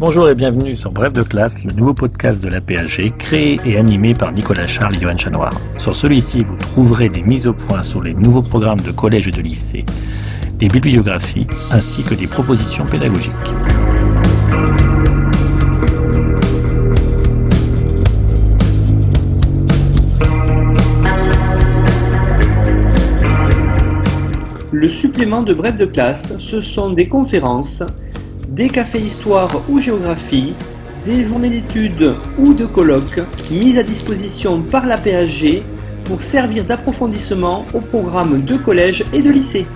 Bonjour et bienvenue sur Bref de classe, le nouveau podcast de la PAG, créé et animé par Nicolas Charles et Johan Chanoir. Sur celui-ci, vous trouverez des mises au point sur les nouveaux programmes de collège et de lycée, des bibliographies, ainsi que des propositions pédagogiques. Le supplément de bref de classe, ce sont des conférences, des cafés histoire ou géographie, des journées d'études ou de colloques mises à disposition par la PAG pour servir d'approfondissement au programme de collège et de lycée.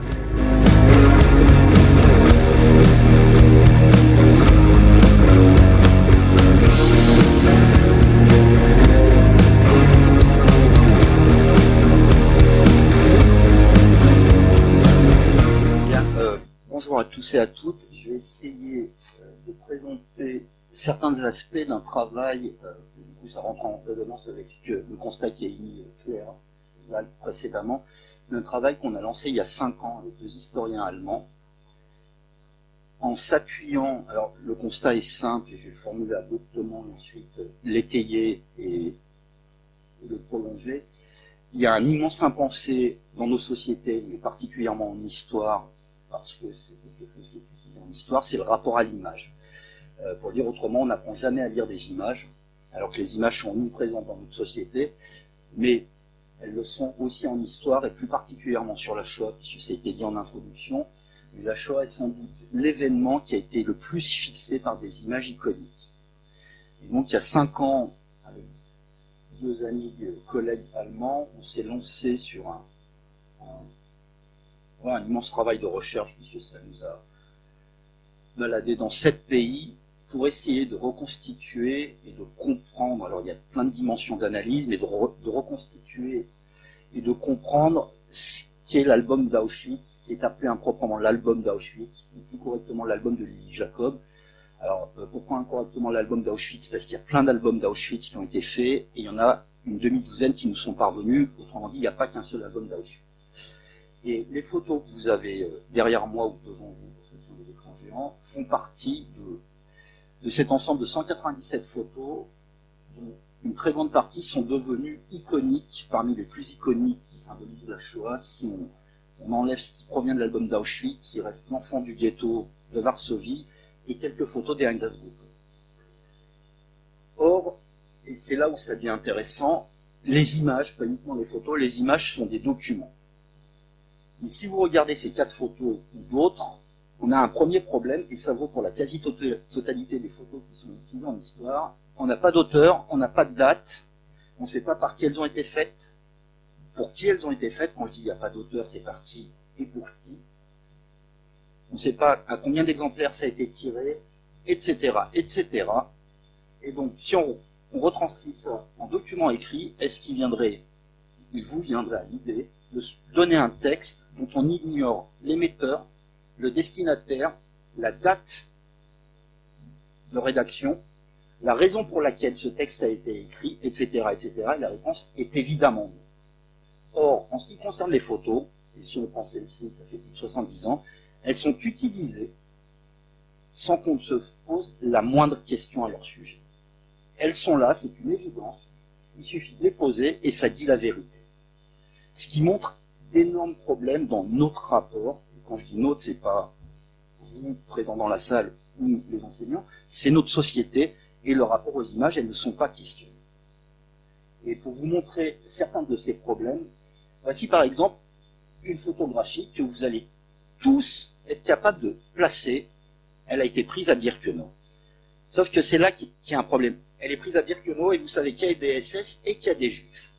Euh, bonjour à tous et à toutes. Essayer euh, de présenter certains aspects d'un travail, euh, du coup ça rentre en résonance avec ce que, le constat qui a émis euh, Claire Zal précédemment, d'un travail qu'on a lancé il y a cinq ans avec deux historiens allemands, en s'appuyant, alors le constat est simple et je vais le formuler abruptement et ensuite euh, l'étayer et le prolonger. Il y a un immense impensé dans nos sociétés, mais particulièrement en histoire, parce que c'est quelque chose qui est utilisé en histoire, c'est le rapport à l'image. Euh, pour dire autrement, on n'apprend jamais à lire des images, alors que les images sont omniprésentes dans notre société, mais elles le sont aussi en histoire, et plus particulièrement sur la Shoah, puisque ça a été dit en introduction. Mais la Shoah est sans doute l'événement qui a été le plus fixé par des images iconiques. Et donc, il y a cinq ans, avec deux amis euh, collègues allemands, on s'est lancé sur un immense travail de recherche, puisque ça nous a baladé dans sept pays pour essayer de reconstituer et de comprendre. Alors il y a plein de dimensions d'analyse, mais de, de reconstituer et de comprendre ce qu'est l'album d'Auschwitz, qui est appelé improprement l'album d'Auschwitz, ou plus correctement l'album de Lily Jacob. Alors euh, pourquoi incorrectement l'album d'Auschwitz? Parce qu'il y a plein d'albums d'Auschwitz qui ont été faits, et il y en a une demi-douzaine qui nous sont parvenus. Autrement dit, il n'y a pas qu'un seul album d'Auschwitz. Et les photos que vous avez euh, derrière moi ou devant vous, font partie de, cet ensemble de 197 photos, dont une très grande partie sont devenues iconiques, parmi les plus iconiques qui symbolisent la Shoah. Si on, enlève ce qui provient de l'album d'Auschwitz, il reste l'enfant du ghetto de Varsovie et quelques photos des Einsatzgruppen. Or, et c'est là où ça devient intéressant, les images, pas uniquement les photos, les images sont des documents. Mais si vous regardez ces quatre photos ou d'autres, on a un premier problème, et ça vaut pour la quasi-totalité des photos qui sont utilisées en histoire. On n'a pas d'auteur, on n'a pas de date, on ne sait pas par qui elles ont été faites, pour qui elles ont été faites. Quand je dis il n'y a pas d'auteur, c'est par qui et pour qui. On ne sait pas à combien d'exemplaires ça a été tiré, etc., etc. Et donc, si on, retranscrit ça en document écrit, est-ce qu'il viendrait, il vous viendrait à l'idée de donner un texte dont on ignore l'émetteur, le destinataire, la date de rédaction, la raison pour laquelle ce texte a été écrit, etc., etc. Et la réponse est évidemment non. Or, en ce qui concerne les photos, et si on prend celle-ci, ça fait plus de 70 ans, elles sont utilisées sans qu'on se pose la moindre question à leur sujet. Elles sont là, c'est une évidence. Il suffit de les poser et ça dit la vérité. Ce qui montre d'énormes problèmes dans notre rapport. Quand je dis notre, c'est pas vous présents dans la salle ou les enseignants, c'est notre société et le rapport aux images, elles ne sont pas questionnées. Et pour vous montrer certains de ces problèmes, voici par exemple une photographie que vous allez tous être capables de placer. Elle a été prise à Birkenau. Sauf que c'est là qu'il y a un problème. Elle est prise à Birkenau et vous savez qu'il y a des SS et qu'il y a des juifs.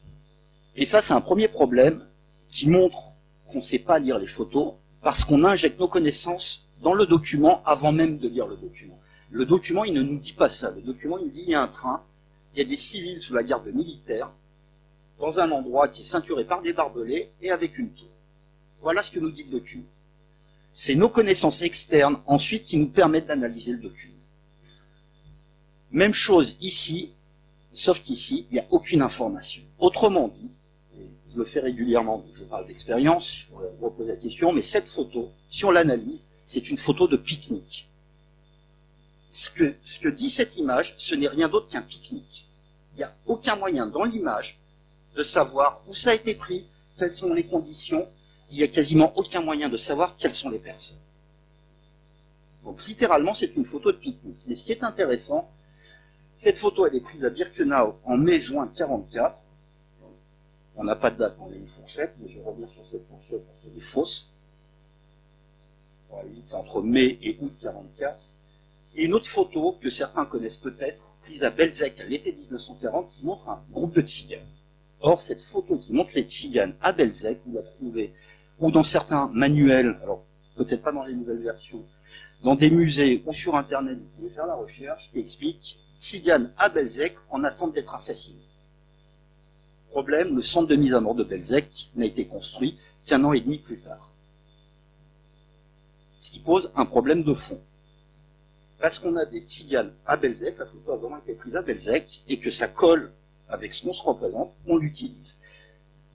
Et ça, c'est un premier problème qui montre qu'on ne sait pas lire les photos parce qu'on injecte nos connaissances dans le document avant même de lire le document. Le document, il ne nous dit pas ça. Le document, il nous dit il y a un train, il y a des civils sous la garde militaire, dans un endroit qui est ceinturé par des barbelés et avec une tour. Voilà ce que nous dit le document. C'est nos connaissances externes ensuite qui nous permettent d'analyser le document. Même chose ici, sauf qu'ici, il n'y a aucune information. Autrement dit, je le fais régulièrement, je parle d'expérience, je reposer la question, mais cette photo, si on l'analyse, c'est une photo de pique-nique. ce que, ce que dit cette image, ce n'est rien d'autre qu'un pique-nique. Il n'y a aucun moyen dans l'image de savoir où ça a été pris, quelles sont les conditions. Il n'y a quasiment aucun moyen de savoir quelles sont les personnes. Donc littéralement, c'est une photo de pique-nique. Mais ce qui est intéressant, cette photo, elle est prise à Birkenau en mai-juin 44. On n'a pas de date on a une fourchette, mais je revenir sur cette fourchette parce qu'elle est fausse. c'est entre mai et août 44. Et une autre photo que certains connaissent peut-être, prise à Belzec à l'été 1940, qui montre un groupe de tziganes. Or, cette photo qui montre les tziganes à Belzec, vous la trouvez, ou dans certains manuels, alors peut-être pas dans les nouvelles versions, dans des musées ou sur Internet, vous pouvez faire la recherche, qui explique tziganes à Belzec en attente d'être assassinés. Le centre de mise à mort de Belzec n'a été construit qu'un an et demi plus tard. Ce qui pose un problème de fond parce qu'on a des tziganes à Belzec, la photo a vraiment été prise à Belzec, et que ça colle avec ce qu'on se représente, on l'utilise.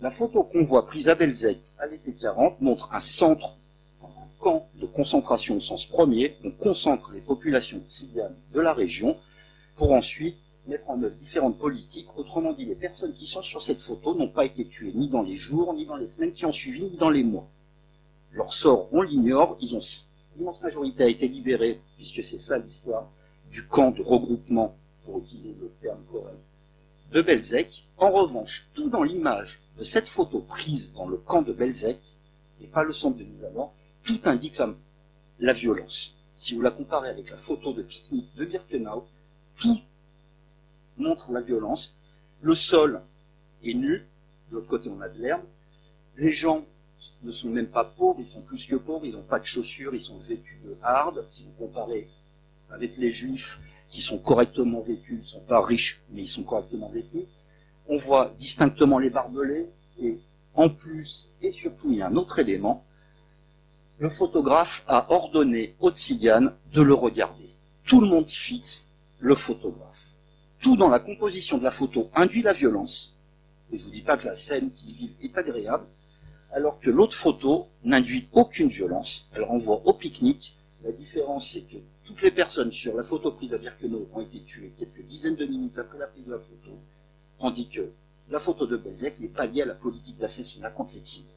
La photo qu'on voit prise à Belzec à l'été 40 montre un centre, un camp de concentration au sens premier. On concentre les populations tziganes de la région pour ensuite mettre en œuvre différentes politiques. Autrement dit, les personnes qui sont sur cette photo n'ont pas été tuées ni dans les jours, ni dans les semaines qui ont suivi, ni dans les mois. Leur sort, on l'ignore, ils ont l'immense majorité a été libérée, puisque c'est ça l'histoire du camp de regroupement, pour utiliser le terme correct, de Belzec. En revanche, tout dans l'image de cette photo prise dans le camp de Belzec, et pas le centre de mort, tout indique la, violence. Si vous la comparez avec la photo de pique-nique de Birkenau, tout montre la violence. Le sol est nu, de l'autre côté on a de l'herbe, les gens ne sont même pas pauvres, ils sont plus que pauvres, ils n'ont pas de chaussures, ils sont vêtus de hard. Si vous comparez avec les juifs qui sont correctement vêtus, ils ne sont pas riches, mais ils sont correctement vêtus, on voit distinctement les barbelés, et en plus, et surtout, il y a un autre élément, le photographe a ordonné aux tziganes de le regarder. Tout le monde fixe le photographe. Tout dans la composition de la photo induit la violence, et je vous dis pas que la scène qu'ils vivent est agréable, alors que l'autre photo n'induit aucune violence, elle renvoie au pique-nique. La différence, c'est que toutes les personnes sur la photo prise à Birkenau ont été tuées quelques dizaines de minutes après la prise de la photo, tandis que la photo de Belzec n'est pas liée à la politique d'assassinat contre les Tibets.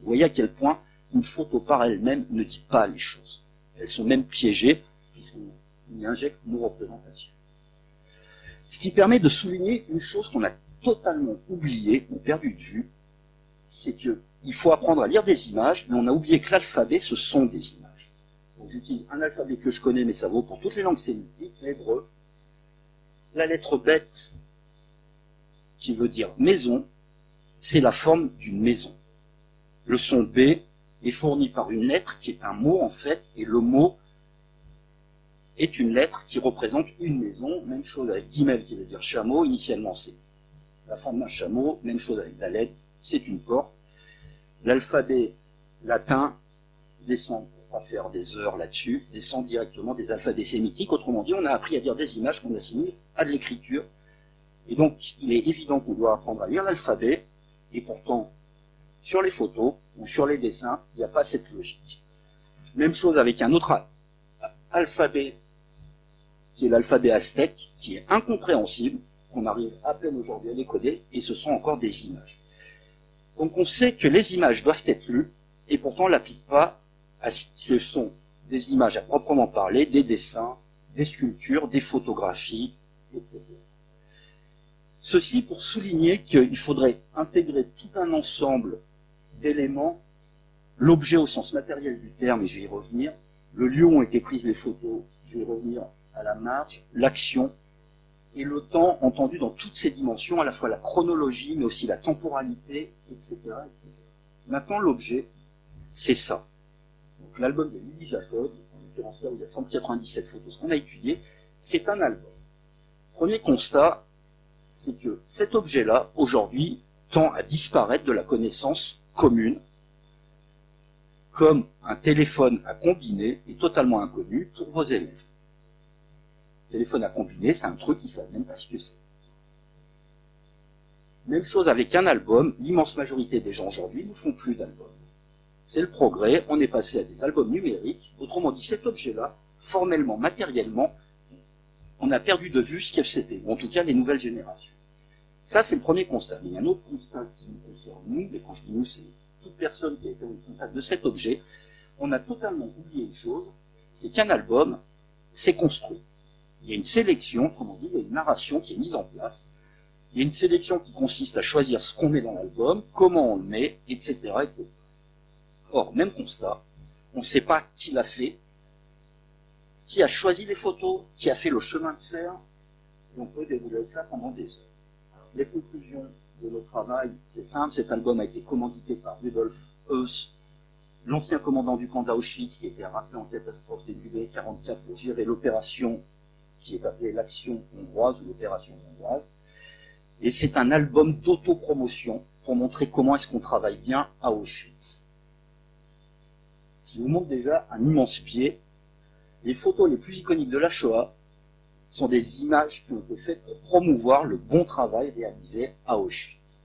Vous voyez à quel point une photo par elle-même ne dit pas les choses. Elles sont même piégées, puisqu'on y injecte nos représentations. Ce qui permet de souligner une chose qu'on a totalement oubliée ou perdue de vue, c'est que il faut apprendre à lire des images, mais on a oublié que l'alphabet, ce sont des images. J'utilise un alphabet que je connais, mais ça vaut pour toutes les langues sémitiques, l'hébreu. La lettre bête, qui veut dire maison, c'est la forme d'une maison. Le son B est fourni par une lettre qui est un mot en fait, et le mot est une lettre qui représente une maison. Même chose avec Gimel qui veut dire chameau. Initialement, c'est la forme d'un chameau. Même chose avec la lettre, c'est une porte l'alphabet latin descend, pour pas faire des heures là-dessus, descend directement des alphabets sémitiques. Autrement dit, on a appris à lire des images qu'on assimile à de l'écriture. Et donc, il est évident qu'on doit apprendre à lire l'alphabet, et pourtant, sur les photos ou sur les dessins, il n'y a pas cette logique. Même chose avec un autre alphabet, qui est l'alphabet aztèque, qui est incompréhensible, qu'on arrive à peine aujourd'hui à décoder, et ce sont encore des images. Donc on sait que les images doivent être lues, et pourtant on l'applique pas à ce que sont des images à proprement parler, des dessins, des sculptures, des photographies, etc. Ceci pour souligner qu'il faudrait intégrer tout un ensemble d'éléments, l'objet au sens matériel du terme, et je vais y revenir, le lieu où ont été prises les photos, je vais y revenir à la marge, l'action, et le temps entendu dans toutes ses dimensions, à la fois la chronologie, mais aussi la temporalité, etc. Maintenant, l'objet, c'est ça. Donc l'album de Lily Jacob, en l'occurrence là où il y a 197 photos, qu'on a étudié, c'est un album. Premier constat, c'est que cet objet-là, aujourd'hui, tend à disparaître de la connaissance commune, comme un téléphone à combiner est totalement inconnu pour vos élèves téléphone à combiner, c'est un truc qui savent même pas ce que c'est. Même chose avec un album, l'immense majorité des gens aujourd'hui ne font plus d'albums. C'est le progrès, on est passé à des albums numériques, autrement dit cet objet-là, formellement, matériellement, on a perdu de vue ce que c'était, ou en tout cas les nouvelles générations. Ça, c'est le premier constat. Mais il y a un autre constat qui nous concerne, nous, et quand je dis nous, c'est toute personne qui a été en contact de cet objet, on a totalement oublié une chose, c'est qu'un album, c'est construit. Il y a une sélection, comme on dit, il y a une narration qui est mise en place. Il y a une sélection qui consiste à choisir ce qu'on met dans l'album, comment on le met, etc., etc. Or, même constat, on ne sait pas qui l'a fait, qui a choisi les photos, qui a fait le chemin de fer, et on peut dérouler ça pendant des heures. Les conclusions de notre travail, c'est simple, cet album a été commandité par Rudolf Heuss, l'ancien commandant du camp d'Auschwitz qui était rappelé en catastrophe mai 44 pour gérer l'opération qui est appelée l'action hongroise ou l'opération hongroise. Et c'est un album d'autopromotion pour montrer comment est-ce qu'on travaille bien à Auschwitz. Ce vous montre déjà un immense pied les photos les plus iconiques de la Shoah sont des images qui ont été faites pour promouvoir le bon travail réalisé à Auschwitz.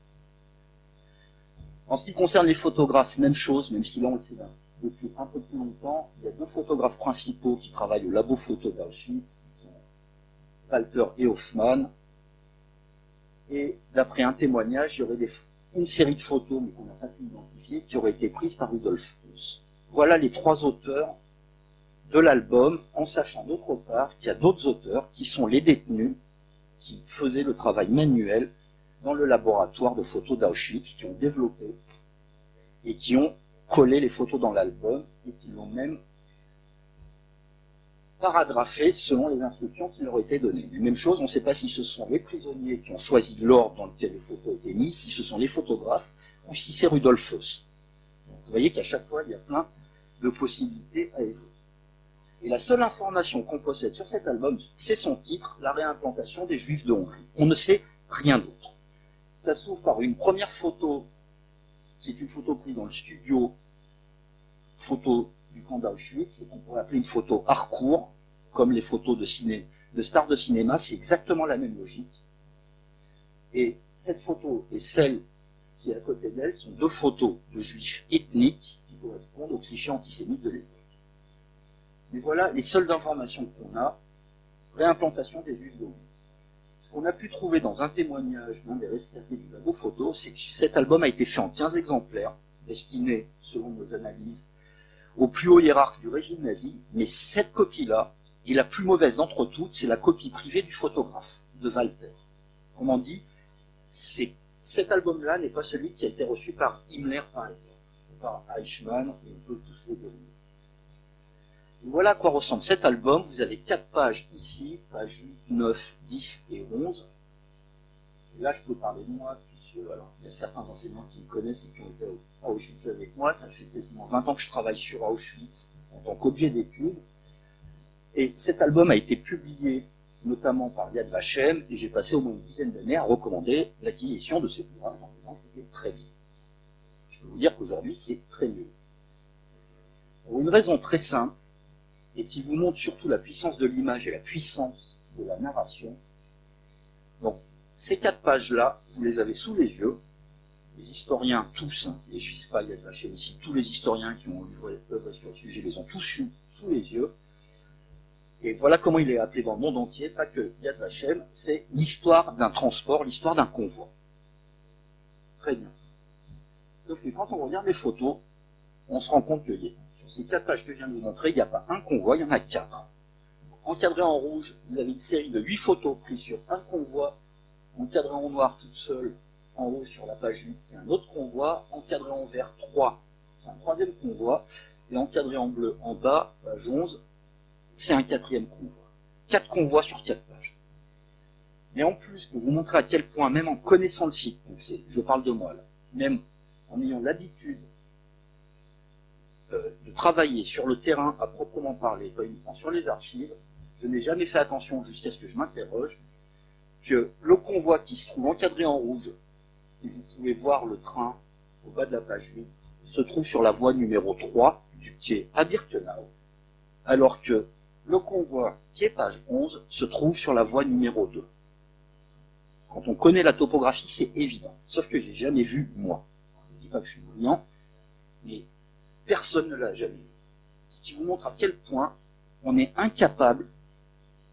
En ce qui concerne les photographes, même chose, même si là on le sait depuis un peu plus longtemps, il y a deux photographes principaux qui travaillent au labo photo d'Auschwitz, qui Walter et Hoffman. Et d'après un témoignage, il y aurait une série de photos, mais qu'on n'a pas pu identifier, qui auraient été prises par Rudolf Heuss. Voilà les trois auteurs de l'album, en sachant d'autre part qu'il y a d'autres auteurs qui sont les détenus qui faisaient le travail manuel dans le laboratoire de photos d'Auschwitz, qui ont développé et qui ont collé les photos dans l'album et qui l'ont même paragraphé selon les instructions qui leur étaient données. La même chose, on ne sait pas si ce sont les prisonniers qui ont choisi l'ordre dans lequel les photos étaient mises, si ce sont les photographes, ou si c'est Rudolf Heuss. Vous voyez qu'à chaque fois, il y a plein de possibilités à évoluer. Et la seule information qu'on possède sur cet album, c'est son titre, La réimplantation des Juifs de Hongrie. On ne sait rien d'autre. Ça s'ouvre par une première photo, qui est une photo prise dans le studio photo du camp d'Auschwitz, qu'on pourrait appeler une photo harcourt, comme les photos de, ciné, de stars de cinéma, c'est exactement la même logique. Et cette photo et celle qui est à côté d'elle sont deux photos de juifs ethniques qui correspondent aux clichés antisémites de l'époque. Mais voilà les seules informations qu'on a. Réimplantation des juifs d'Hongrie. Ce qu'on a pu trouver dans un témoignage d'un des rescapés du labo photo, c'est que cet album a été fait en 15 exemplaires, destinés, selon nos analyses, au plus haut hiérarque du régime nazi, mais cette copie-là est la plus mauvaise d'entre toutes, c'est la copie privée du photographe, de Walter. Comment dit, cet album-là n'est pas celui qui a été reçu par Himmler, par exemple, par Eichmann, et on peut tous les dérouler. Voilà à quoi ressemble cet album. Vous avez quatre pages ici, pages 8, 9, 10 et 11. Et là, je peux parler de moi, il y a certains enseignants qui me connaissent et qui ont été à Auschwitz avec moi. Ça fait quasiment 20 ans que je travaille sur Auschwitz en tant qu'objet d'étude. Et cet album a été publié notamment par Yad Vashem, et j'ai passé au moins une dizaine d'années à recommander l'acquisition de ces ouvrages en disant que c'était très bien. Je peux vous dire qu'aujourd'hui, c'est très mieux. Pour une raison très simple, et qui vous montre surtout la puissance de l'image et la puissance de la narration. Donc, ces quatre pages-là, vous les avez sous les yeux. Les historiens, tous, hein, et je ne pas Yad Vashem ici, tous les historiens qui ont œuvré sur le sujet les ont tous eu sous les yeux. Et voilà comment il est appelé dans le monde entier, pas que Yad Vashem, c'est l'histoire d'un transport, l'histoire d'un convoi. Très bien. Sauf que quand on regarde les photos, on se rend compte que ces quatre pages que je viens de vous montrer, il n'y a pas un convoi, il y en a quatre. Encadré en rouge, vous avez une série de huit photos prises sur un convoi. Encadré en noir toute seule, en haut sur la page 8, c'est un autre convoi. Encadré en vert 3, c'est un troisième convoi. Et encadré en bleu en bas, page 11, c'est un quatrième convoi. Quatre convois sur quatre pages. Mais en plus, pour vous montrer à quel point, même en connaissant le site, je parle de moi là, même en ayant l'habitude euh, de travailler sur le terrain à proprement parler, pas uniquement sur les archives, je n'ai jamais fait attention jusqu'à ce que je m'interroge que le convoi qui se trouve encadré en rouge, et vous pouvez voir le train au bas de la page 8, se trouve sur la voie numéro 3 du quai à Birkenau, alors que le convoi qui est page 11 se trouve sur la voie numéro 2. Quand on connaît la topographie, c'est évident. Sauf que j'ai jamais vu, moi. Je ne dis pas que je suis brillant, mais Personne ne l'a jamais vu. Ce qui vous montre à quel point on est incapable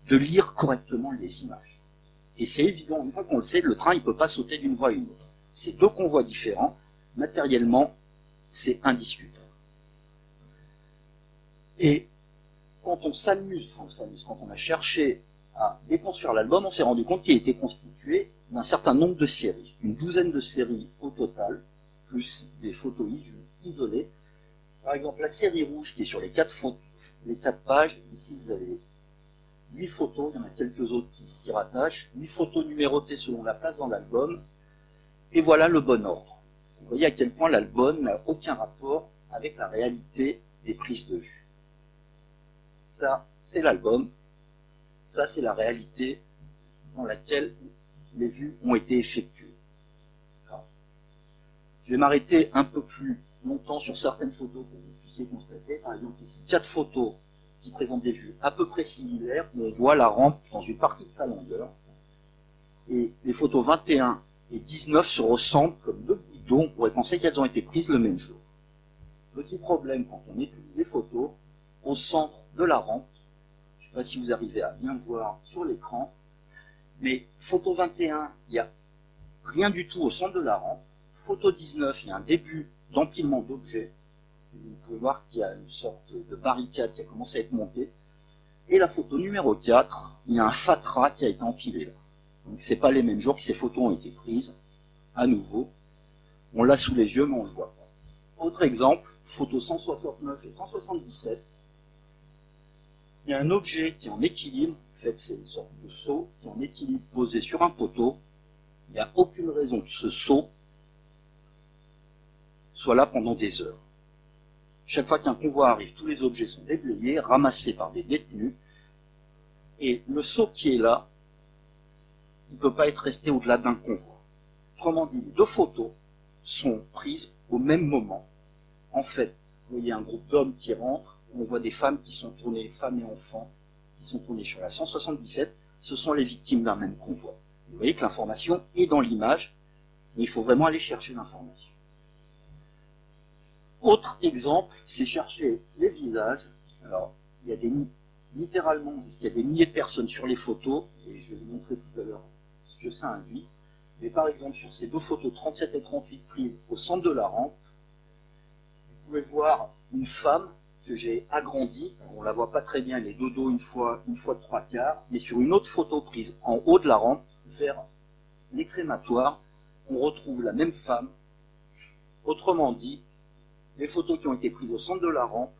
de lire correctement les images. Et c'est évident, une fois qu'on le sait, le train, il peut pas sauter d'une voie à une autre. C'est deux convois différents. Matériellement, c'est indiscutable. Et quand on s'amuse, enfin on s'amuse, quand on a cherché à déconstruire l'album, on s'est rendu compte qu'il était constitué d'un certain nombre de séries, une douzaine de séries au total, plus des photos isolées. Par exemple, la série rouge qui est sur les quatre, les quatre pages, ici vous avez huit photos, il y en a quelques autres qui s'y rattachent, huit photos numérotées selon la place dans l'album, et voilà le bon ordre. Vous voyez à quel point l'album n'a aucun rapport avec la réalité des prises de vue. Ça, c'est l'album, ça c'est la réalité dans laquelle les vues ont été effectuées. Je vais m'arrêter un peu plus longtemps sur certaines photos pour que vous puissiez constater. Par exemple, ici, quatre photos qui présentent des vues à peu près similaires, où on voit la rampe dans une partie de sa longueur. Et les photos 21 et 19 se ressemblent comme deux bidons. On pourrait penser qu'elles ont été prises le même jour. Petit problème quand on étudie les photos, au centre de la rampe, je ne sais pas si vous arrivez à bien voir sur l'écran, mais photo 21, il n'y a rien du tout au centre de la rampe. Photo 19, il y a un début d'empilement d'objets. Vous pouvez voir qu'il y a une sorte de barricade qui a commencé à être montée. Et la photo numéro 4, il y a un fatras qui a été empilé là. Donc c'est pas les mêmes jours que ces photos ont été prises. À nouveau, on l'a sous les yeux, mais on le voit pas. Autre exemple, photo 169 et 177 il y a un objet qui est en équilibre, en fait c'est une sorte de seau qui est en équilibre posé sur un poteau. Il n'y a aucune raison que ce seau soit là pendant des heures. Chaque fois qu'un convoi arrive, tous les objets sont déblayés, ramassés par des détenus, et le seau qui est là, il ne peut pas être resté au-delà d'un convoi. Autrement dit, deux photos sont prises au même moment. En fait, vous voyez un groupe d'hommes qui rentrent, on voit des femmes qui sont tournées, femmes et enfants, qui sont tournés sur la 177, ce sont les victimes d'un même convoi. Vous voyez que l'information est dans l'image, mais il faut vraiment aller chercher l'information. Autre exemple, c'est chercher les visages. Alors, il y a des, littéralement, a des milliers de personnes sur les photos, et je vais vous montrer tout à l'heure ce que ça induit. Mais par exemple, sur ces deux photos 37 et 38 prises au centre de la rampe, vous pouvez voir une femme que j'ai agrandi. On la voit pas très bien, elle est dodo une fois, une fois de trois quarts. Mais sur une autre photo prise en haut de la rampe, vers les crématoires, on retrouve la même femme. Autrement dit, les photos qui ont été prises au centre de la rampe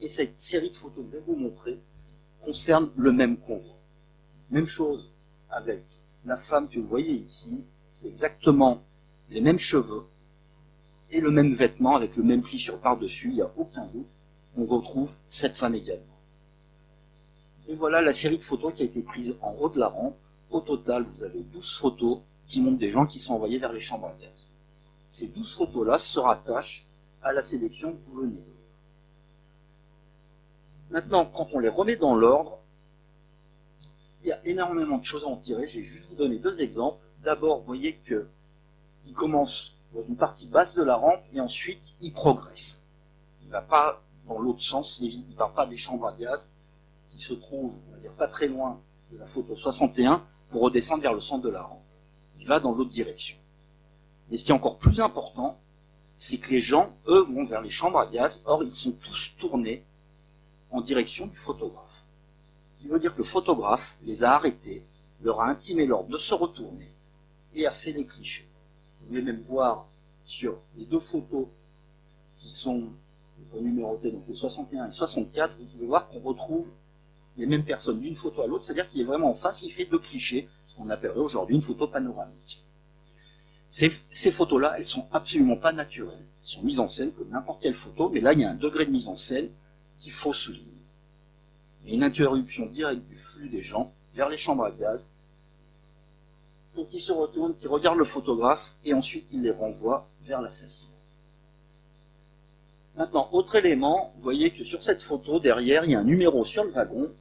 et cette série de photos que je vais vous montrer concernent le même convoi. Même chose avec la femme que vous voyez ici, c'est exactement les mêmes cheveux, et le même vêtement avec le même pli sur par-dessus, il n'y a aucun doute, on retrouve cette femme également. Et voilà la série de photos qui a été prise en haut de la rampe. Au total, vous avez 12 photos qui montrent des gens qui sont envoyés vers les chambres à gaz. Ces 12 photos-là se rattachent à la sélection que vous venez de Maintenant, quand on les remet dans l'ordre, il y a énormément de choses à en tirer. Je vais juste vous donner deux exemples. D'abord, vous voyez que il commence dans une partie basse de la rampe et ensuite il progresse. Il ne va pas dans l'autre sens, il ne part pas des chambres à gaz qui se trouvent, on va dire, pas très loin de la photo 61 pour redescendre vers le centre de la rampe. Il va dans l'autre direction. Mais ce qui est encore plus important, c'est que les gens, eux, vont vers les chambres à gaz, or ils sont tous tournés en direction du photographe. Ce qui veut dire que le photographe les a arrêtés, leur a intimé l'ordre de se retourner et a fait les clichés. Vous pouvez même voir sur les deux photos qui sont numérotées, donc c'est 61 et 64, vous pouvez voir qu'on retrouve les mêmes personnes d'une photo à l'autre, c'est-à-dire qu'il est vraiment en face, il fait deux clichés, ce qu'on appellerait aujourd'hui une photo panoramique. Ces, photos-là, elles sont absolument pas naturelles. Elles sont mises en scène comme n'importe quelle photo, mais là, il y a un degré de mise en scène qu'il faut souligner. Il y a une interruption directe du flux des gens vers les chambres à gaz, pour qu'ils se retournent, qui regardent le photographe, et ensuite il les renvoie vers l'assassin. Maintenant, autre élément, vous voyez que sur cette photo, derrière, il y a un numéro sur le wagon,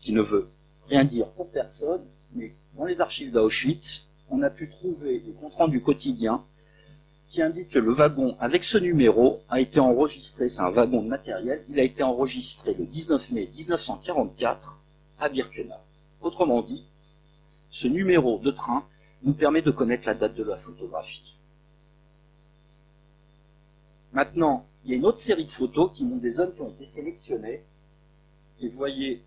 qui ne veut rien dire pour personne, mais dans les archives d'Auschwitz, on a pu trouver des comptes rendus quotidiens qui indique que le wagon avec ce numéro a été enregistré, c'est un wagon de matériel, il a été enregistré le 19 mai 1944 à Birkenau. Autrement dit, ce numéro de train nous permet de connaître la date de la photographie. Maintenant, il y a une autre série de photos qui montrent des hommes qui ont été sélectionnés. Et voyez,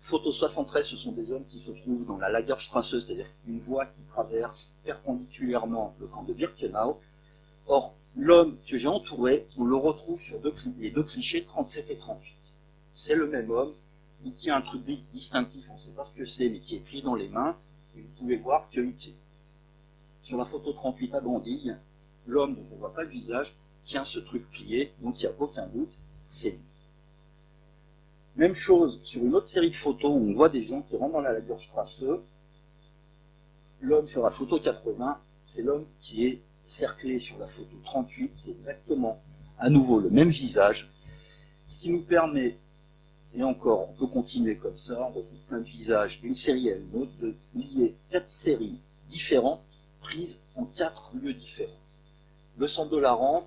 photo 73, ce sont des hommes qui se trouvent dans la Lagerstrasse, c'est-à-dire une voie qui traverse perpendiculairement le camp de Birkenau. Or, l'homme que j'ai entouré, on le retrouve sur les deux clichés 37 et 38. C'est le même homme, il tient un truc distinctif, on ne sait pas ce que c'est, mais qui est pris dans les mains, et vous pouvez voir qu'il tient. Sur la photo 38 à Bandille, l'homme dont on ne voit pas le visage tient ce truc plié, donc il n'y a aucun doute, c'est lui. Même chose sur une autre série de photos où on voit des gens qui rentrent dans la Lagerstrasse. L'homme sur la photo 80, c'est l'homme qui est cerclé sur la photo 38, c'est exactement à nouveau le même visage, ce qui nous permet, et encore, on peut continuer comme ça, on retrouve plein de visages d'une série à une autre, de lier quatre séries différentes prises en quatre lieux différents. Le centre de la rampe,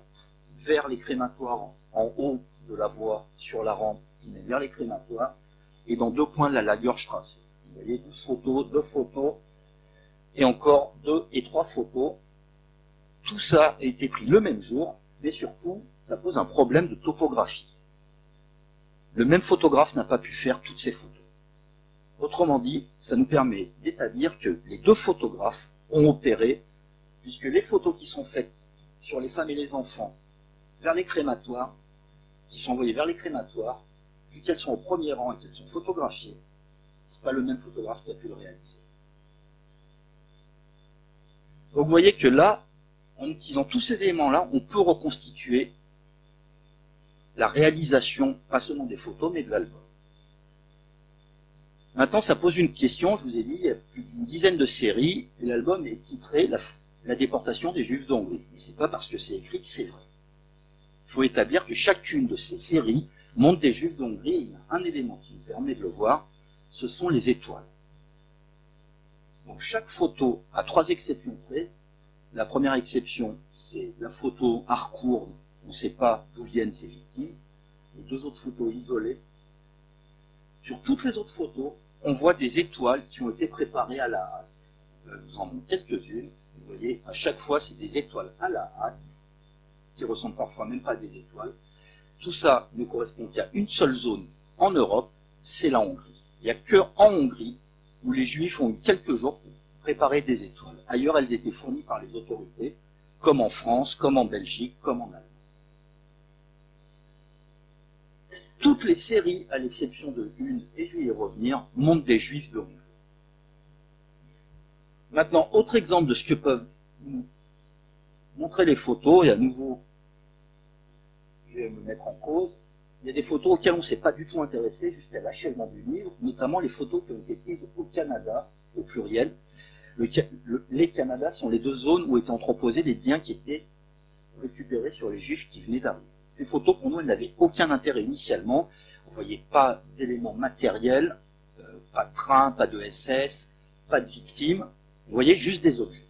vers les crématoires en haut de la voie sur la rampe vers les crématoires et dans deux points de la Lagerstrasse. Vous voyez, deux photos, deux photos et encore deux et trois photos. Tout ça a été pris le même jour, mais surtout, ça pose un problème de topographie. Le même photographe n'a pas pu faire toutes ces photos. Autrement dit, ça nous permet d'établir que les deux photographes ont opéré, puisque les photos qui sont faites sur les femmes et les enfants vers les crématoires, qui sont envoyées vers les crématoires, vu qu'elles sont au premier rang et qu'elles sont photographiées, c'est pas le même photographe qui a pu le réaliser. Donc vous voyez que là, en utilisant tous ces éléments-là, on peut reconstituer la réalisation, pas seulement des photos, mais de l'album. Maintenant, ça pose une question, je vous ai dit, il y a plus d'une dizaine de séries, et l'album est titré la, déportation des Juifs d'Hongrie. Et c'est pas parce que c'est écrit que c'est vrai. Il faut établir que chacune de ces séries montre des Juifs d'Hongrie. Il y a un élément qui nous permet de le voir, ce sont les étoiles. Donc chaque photo a trois exceptions près. La première exception, c'est la photo Harcourt, on ne sait pas d'où viennent ces victimes. Les deux autres photos isolées. Sur toutes les autres photos, on voit des étoiles qui ont été préparées à la hâte. Je vous en montre quelques-unes. Vous voyez, à chaque fois, c'est des étoiles à la hâte qui ressemblent parfois même pas à des étoiles. Tout ça ne correspond qu'à une seule zone en Europe, c'est la Hongrie. Il n'y a que en Hongrie où les Juifs ont eu quelques jours pour préparer des étoiles. Ailleurs, elles étaient fournies par les autorités, comme en France, comme en Belgique, comme en Allemagne. Toutes les séries, à l'exception de une, et je vais y revenir, montrent des Juifs de Hongrie. Maintenant, autre exemple de ce que peuvent montrer les photos, et à nouveau, vais me mettre en cause, il y a des photos auxquelles on ne s'est pas du tout intéressé jusqu'à l'achèvement du livre, notamment les photos qui ont été prises au Canada, au pluriel. les Canada sont les deux zones où étaient entreposés les biens qui étaient récupérés sur les juifs qui venaient d'arriver. Ces photos, pour nous, elles n'avaient aucun intérêt initialement. Vous voyez pas d'éléments matériels, euh, pas de train, pas de SS, pas de victimes. Vous voyez juste des objets.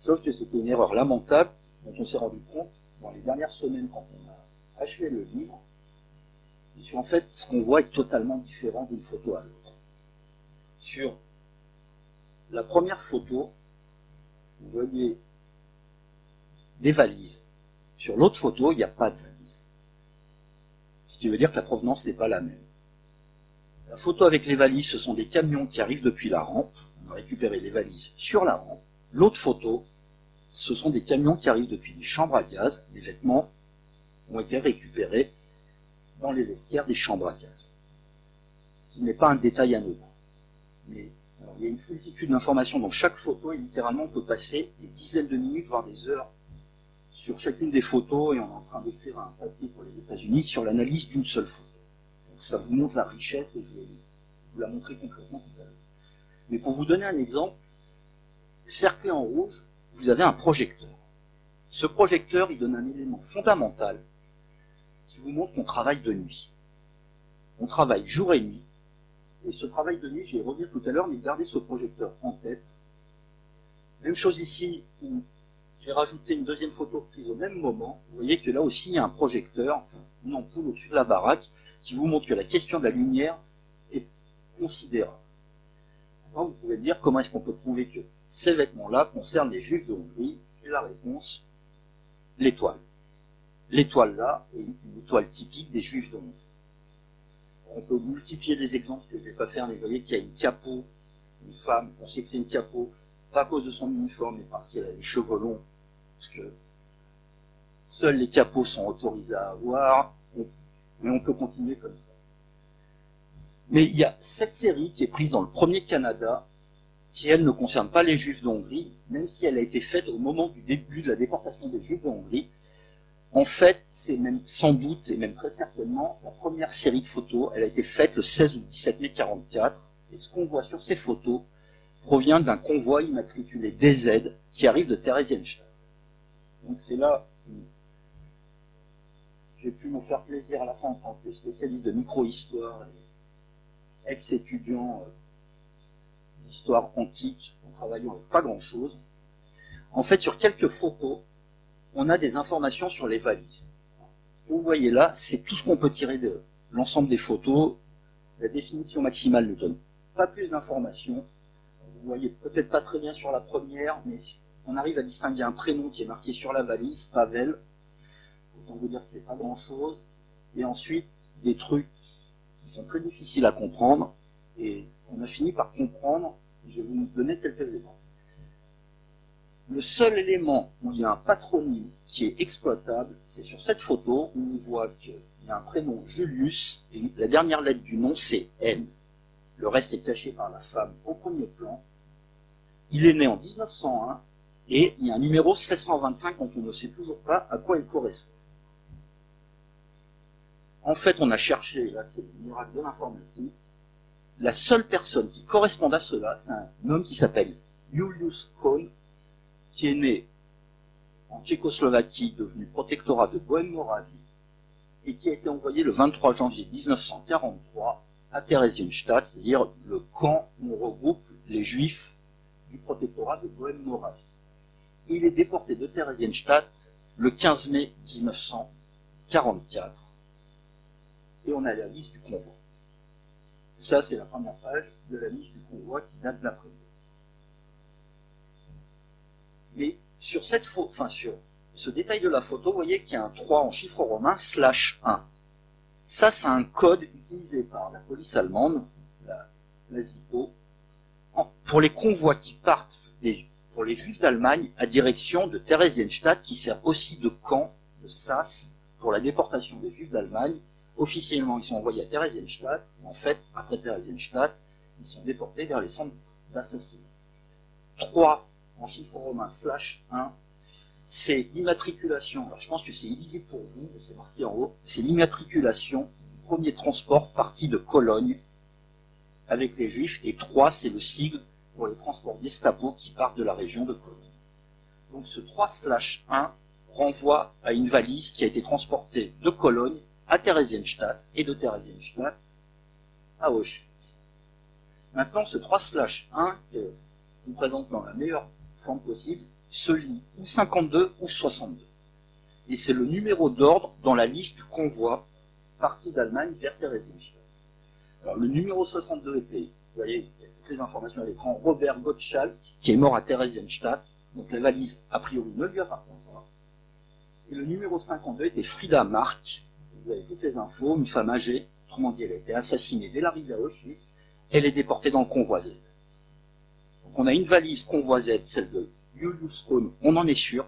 Sauf que c'était une erreur lamentable dont on s'est rendu compte dans les dernières semaines quand on a achevé le livre. en fait, ce qu'on voit est totalement différent d'une photo à l'autre. Sur la première photo, vous voyez des valises. Sur l'autre photo, il n'y a pas de valises. Ce qui veut dire que la provenance n'est pas la même. La photo avec les valises, ce sont des camions qui arrivent depuis la rampe. On a récupéré les valises sur la rampe. L'autre photo, ce sont des camions qui arrivent depuis les chambres à gaz. Les vêtements ont été récupérés dans les vestiaires des chambres à gaz. Ce qui n'est pas un détail anodin. Mais il y a une multitude d'informations dans chaque photo et littéralement on peut passer des dizaines de minutes, voire des heures sur chacune des photos et on est en train d'écrire un papier pour les États-Unis sur l'analyse d'une seule photo. Donc ça vous montre la richesse et je vais vous la montrer concrètement tout à l'heure. Mais pour vous donner un exemple, cerclé en rouge, vous avez un projecteur. Ce projecteur, il donne un élément fondamental qui vous montre qu'on travaille de nuit. On travaille jour et nuit. Et ce travail de nuit, j'y revenir tout à l'heure, mais gardez ce projecteur en tête. Même chose ici, où j'ai rajouté une deuxième photo prise au même moment. Vous voyez que là aussi, il y a un projecteur, enfin, une ampoule au-dessus de la baraque, qui vous montre que la question de la lumière est considérable. Vous pouvez me dire comment est-ce qu'on peut prouver que ces vêtements-là concernent les juifs de Hongrie Et la réponse, l'étoile. L'étoile là est une étoile typique des juifs de Hongrie. On peut multiplier les exemples que je ne vais pas faire, mais vous voyez qu'il y a une capot, une femme, on sait que c'est une capot, pas à cause de son uniforme, mais parce qu'elle a les cheveux longs, parce que seuls les capots sont autorisés à avoir, mais on peut continuer comme ça. Mais il y a cette série qui est prise dans le premier Canada, qui elle ne concerne pas les Juifs d'Hongrie, même si elle a été faite au moment du début de la déportation des Juifs d'Hongrie. En fait, c'est même sans doute et même très certainement la première série de photos. Elle a été faite le 16 ou 17 mai 44. Et ce qu'on voit sur ces photos provient d'un convoi immatriculé DZ qui arrive de Theresienstadt. Donc c'est là j'ai pu me faire plaisir à la fin en tant que spécialiste de micro-histoire et ex-étudiant euh, d'histoire antique en travaillant avec pas grand-chose. En fait, sur quelques photos, on a des informations sur les valises. Ce que vous voyez là, c'est tout ce qu'on peut tirer de l'ensemble des photos. La définition maximale ne donne pas plus d'informations. Vous voyez peut-être pas très bien sur la première, mais on arrive à distinguer un prénom qui est marqué sur la valise, Pavel. Autant vous dire que c'est pas grand chose. Et ensuite, des trucs qui sont très difficiles à comprendre on a fini par comprendre. Je vais vous donner quelques exemples. Le seul élément où il y a un patronyme qui est exploitable, c'est sur cette photo où on voit qu'il y a un prénom Julius et la dernière lettre du nom c'est N. Le reste est caché par la femme au premier plan. Il est né en 1901 et il y a un numéro 1625 dont on ne sait toujours pas à quoi il correspond. En fait, on a cherché, là c'est le miracle de l'informatique, la seule personne qui correspond à cela, c'est un homme qui s'appelle Julius Kohn, qui est né en Tchécoslovaquie, devenu protectorat de Bohème-Moravie, et qui a été envoyé le 23 janvier 1943 à Theresienstadt, c'est-à-dire le camp où on regroupe les juifs du protectorat de Bohème-Moravie. Il est déporté de Theresienstadt le 15 mai 1944, et on a la liste du convoi. Ça, c'est la première page de la liste du convoi qui date de l'après. Mais sur cette enfin sur ce détail de la photo, vous voyez qu'il y a un 3 en chiffre romain slash 1. Ça, c'est un code utilisé par la police allemande, la, la ZIPO, pour les convois qui partent des, pour les juifs d'Allemagne à direction de Theresienstadt, qui sert aussi de camp, de sas, pour la déportation des juifs d'Allemagne. Officiellement, ils sont envoyés à Theresienstadt. En fait, après Theresienstadt, ils sont déportés vers les centres d'assassinat. 3 en chiffre romain slash 1, c'est l'immatriculation. Alors je pense que c'est illisible pour vous, c'est marqué en haut. C'est l'immatriculation du premier transport parti de Cologne avec les Juifs. Et 3, c'est le sigle pour les transports Gestapo qui partent de la région de Cologne. Donc ce 3 slash 1 renvoie à une valise qui a été transportée de Cologne à Theresienstadt et de Theresienstadt à Auschwitz. Maintenant, ce 3 slash 1 que vous présente dans la meilleure forme possible se lit ou 52 ou 62. Et c'est le numéro d'ordre dans la liste du convoi parti d'Allemagne vers Theresienstadt. Alors le numéro 62 était, vous voyez, toutes les informations à l'écran, Robert Gottschalk, qui est mort à Theresienstadt, donc la valise a priori ne lui appartient pas. Et le numéro 52 était Frida Mark, vous avez toutes les infos, une femme âgée, autrement dit elle a été assassinée dès l'arrivée à Auschwitz, elle est déportée dans le convoi Z. Donc on a une valise convoi Z, celle de Julius Kohn, on en est sûr.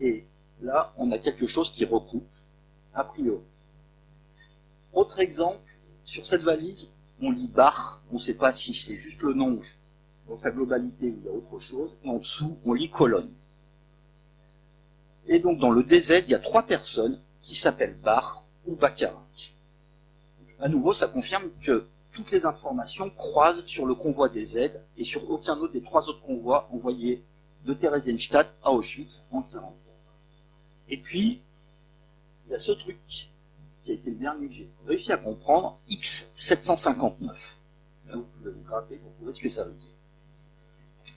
Et là, on a quelque chose qui recoupe, a priori. Autre exemple, sur cette valise, on lit Bar, on ne sait pas si c'est juste le nom dans sa globalité ou il y a autre chose, et en dessous, on lit Colonne. Et donc, dans le DZ, il y a trois personnes qui s'appellent Bar ou Bakarak. À nouveau, ça confirme que toutes les informations croisent sur le convoi des Z et sur aucun autre des trois autres convois envoyés de Theresienstadt à Auschwitz en 1944. Et puis, il y a ce truc qui a été le dernier que j'ai réussi à comprendre, X759. Là, vous pouvez vous gratter pour trouver ce que ça veut dire.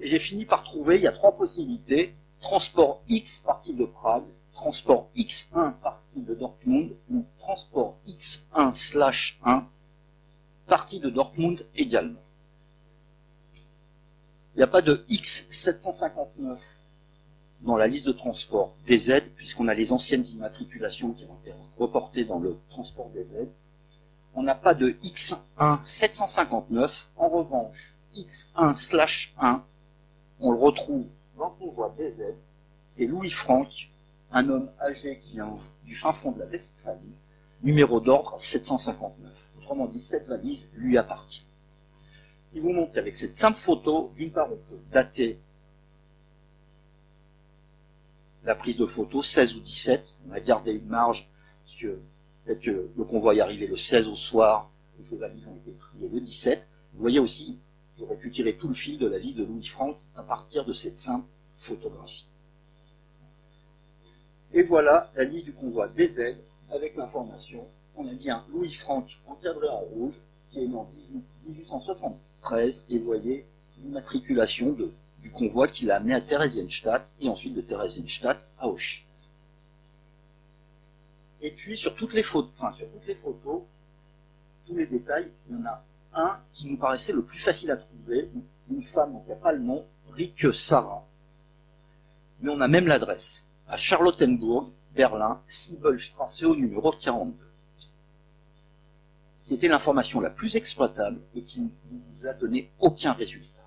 Et j'ai fini par trouver, il y a trois possibilités. Transport X partie de Prague, transport X1 partie de Dortmund, ou transport X1 slash 1 partie de Dortmund également. Il n'y a pas de X759 dans la liste de transport des Z, puisqu'on a les anciennes immatriculations qui ont été reportées dans le transport des Z. On n'a pas de X1 759. En revanche, X1 slash 1, on le retrouve dans le convoi des Z. C'est Louis Franck, un homme âgé qui vient du fin fond de la Westphalie, numéro d'ordre 759. Autrement dit, cette valise lui appartient. Il vous montre qu'avec cette simple photo, d'une part, on peut dater la prise de photo, 16 ou 17. On a gardé une marge, parce peut-être que le convoi est arrivé le 16 au soir, les valises ont été triées le 17. Vous voyez aussi, j'aurais pu tirer tout le fil de la vie de Louis Franck à partir de cette simple photographie. Et voilà la liste du convoi BZ avec l'information. On a bien Louis Franck encadré en rouge, qui est né en 1873, et voyez l'immatriculation du convoi qui l'a amené à Theresienstadt et ensuite de Theresienstadt à Auschwitz. Et puis sur toutes les photos, sur toutes les photos, tous les détails, il y en a un qui nous paraissait le plus facile à trouver, une femme dont il n'y a pas le nom, Rike Sarah. Mais on a même l'adresse, à Charlottenburg, Berlin, Siebelstrasse au numéro 42. Ce qui était l'information la plus exploitable et qui ne nous a donné aucun résultat.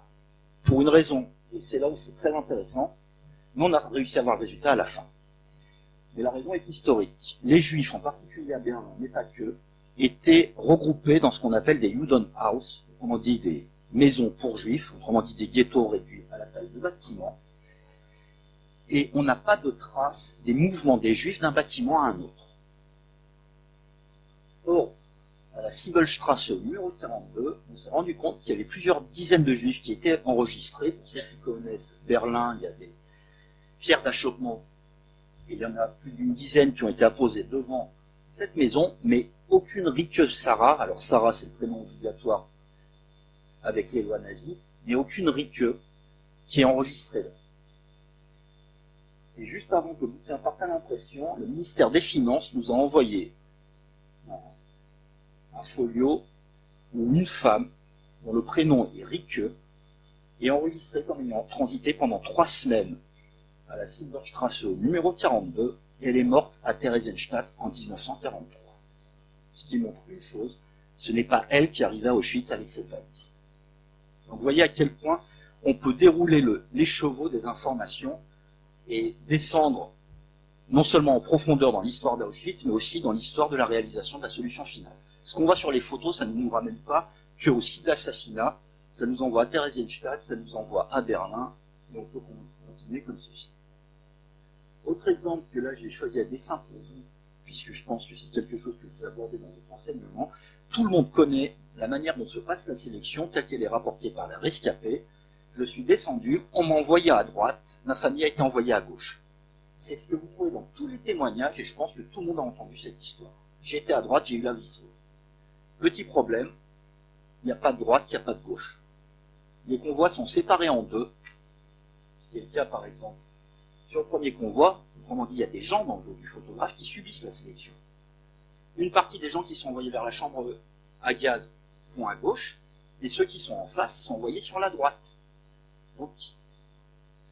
Pour une raison et c'est là où c'est très intéressant, mais on a réussi à avoir le résultat à la fin. Mais la raison est historique. Les juifs, en particulier à Berlin, mais pas que, étaient regroupés dans ce qu'on appelle des Judenhaus, autrement dit des maisons pour juifs, autrement dit des ghettos réduits à la taille de bâtiments. Et on n'a pas de trace des mouvements des juifs d'un bâtiment à un autre. Or, à la Siebelstrasse numéro 42, on s'est rendu compte qu'il y avait plusieurs dizaines de juifs qui étaient enregistrés. Pour ceux qui connaissent Berlin, il y a des pierres d'achoppement. Il y en a plus d'une dizaine qui ont été apposées devant cette maison, mais aucune ritueuse Sarah, alors Sarah c'est le prénom obligatoire avec les lois nazies, mais aucune ritueuse qui est enregistrée là. Et juste avant que le bouquin parte à l'impression, le ministère des Finances nous a envoyé un folio où une femme, dont le prénom est Rike, est enregistrée comme ayant transité pendant trois semaines à la Silberstrasse numéro 42, et elle est morte à Theresienstadt en 1943. Ce qui montre une chose, ce n'est pas elle qui arriva à Auschwitz avec cette valise. Donc vous voyez à quel point on peut dérouler l'écheveau des informations et descendre non seulement en profondeur dans l'histoire d'Auschwitz, mais aussi dans l'histoire de la réalisation de la solution finale. Ce qu'on voit sur les photos, ça ne nous ramène pas que au site d'assassinat, ça nous envoie à Theresienstadt, ça nous envoie à Berlin, et on peut continuer comme ceci. Autre exemple que là j'ai choisi à dessin pour vous, puisque je pense que c'est quelque chose que vous abordez dans votre enseignement, tout le monde connaît la manière dont se passe la sélection telle qu'elle est rapportée par la rescapée. Je suis descendu, on m'a envoyé à droite, ma famille a été envoyée à gauche. C'est ce que vous trouvez dans tous les témoignages et je pense que tout le monde a entendu cette histoire. J'étais à droite, j'ai eu la vie Petit problème, il n'y a pas de droite, il n'y a pas de gauche. Les convois sont séparés en deux, ce qui est le cas par exemple. Sur le premier convoi, autrement dit, il y a des gens dans le dos du photographe qui subissent la sélection. Une partie des gens qui sont envoyés vers la chambre à gaz vont à gauche, et ceux qui sont en face sont envoyés sur la droite.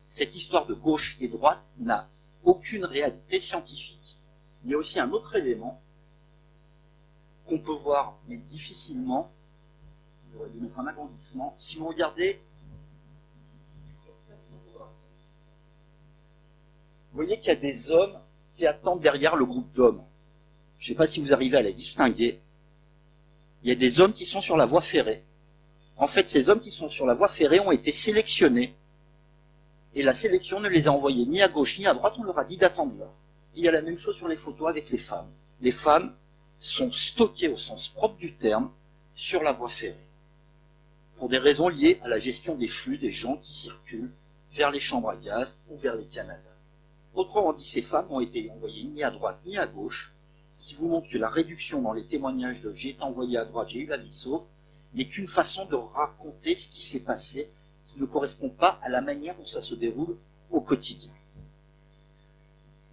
Cette histoire de gauche et droite n'a aucune réalité scientifique. Il y a aussi un autre élément, qu'on peut voir, mais difficilement, dû mettre un agrandissement, si vous regardez vous voyez qu'il y a des hommes qui attendent derrière le groupe d'hommes. Je ne sais pas si vous arrivez à les distinguer. Il y a des hommes qui sont sur la voie ferrée. En fait, ces hommes qui sont sur la voie ferrée ont été sélectionnés. Et la sélection ne les a envoyés ni à gauche ni à droite, on leur a dit d'attendre là. Il y a la même chose sur les photos avec les femmes. Les femmes sont stockés au sens propre du terme sur la voie ferrée, pour des raisons liées à la gestion des flux des gens qui circulent vers les chambres à gaz ou vers les Canada. Autrement dit, ces femmes ont été envoyées ni à droite ni à gauche, ce qui vous montre que la réduction dans les témoignages de j'ai été envoyé à droite, j'ai eu la vie sauve, n'est qu'une façon de raconter ce qui s'est passé, qui ne correspond pas à la manière dont ça se déroule au quotidien.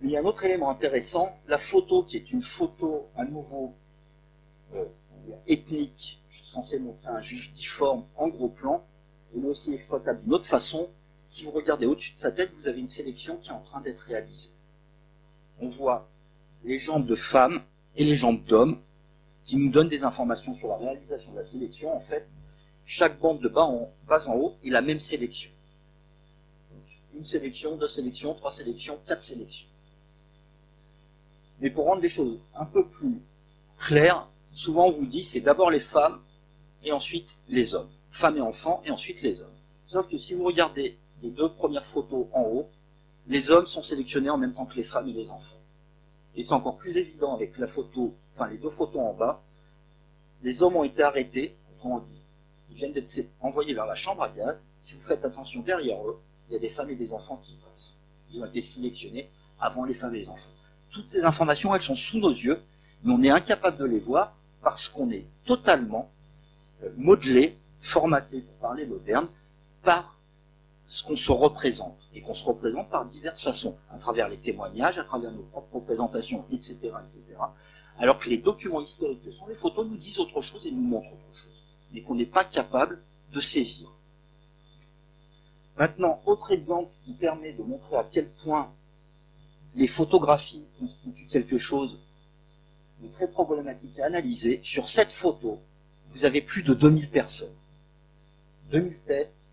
il y a un autre élément intéressant, la photo qui est une photo à nouveau euh, ethnique, je censé montrer un juif difforme en gros plan, mais aussi exploitable d'une autre façon. Si vous regardez au-dessus de sa tête, vous avez une sélection qui est en train d'être réalisée. On voit les jambes de femmes et les jambes d'hommes qui nous donnent des informations sur la réalisation de la sélection. En fait, chaque bande de bas en, bas en haut est la même sélection. Une sélection, deux sélections, trois sélections, quatre sélections. Mais pour rendre les choses un peu plus claires, souvent on vous dit c'est d'abord les femmes et ensuite les hommes. Femmes et enfants et ensuite les hommes. Sauf que si vous regardez les deux premières photos en haut, les hommes sont sélectionnés en même temps que les femmes et les enfants. Et c'est encore plus évident avec la photo, enfin les deux photos en bas. Les hommes ont été arrêtés, autrement dit, ils viennent d'être envoyés vers la chambre à gaz. Si vous faites attention derrière eux, il y a des femmes et des enfants qui passent. Ils ont été sélectionnés avant les femmes et les enfants. Toutes ces informations, elles sont sous nos yeux, mais on est incapable de les voir parce qu'on est totalement euh, modelé, formaté, pour parler moderne, par ce qu'on se représente, et qu'on se représente par diverses façons, à travers les témoignages, à travers nos propres représentations, etc., etc., alors que les documents historiques que sont les photos nous disent autre chose et nous montrent autre chose, mais qu'on n'est pas capable de saisir. Maintenant, autre exemple qui permet de montrer à quel point les photographies constituent quelque chose de très problématique à analyser. Sur cette photo, vous avez plus de 2000 personnes. 2000 têtes,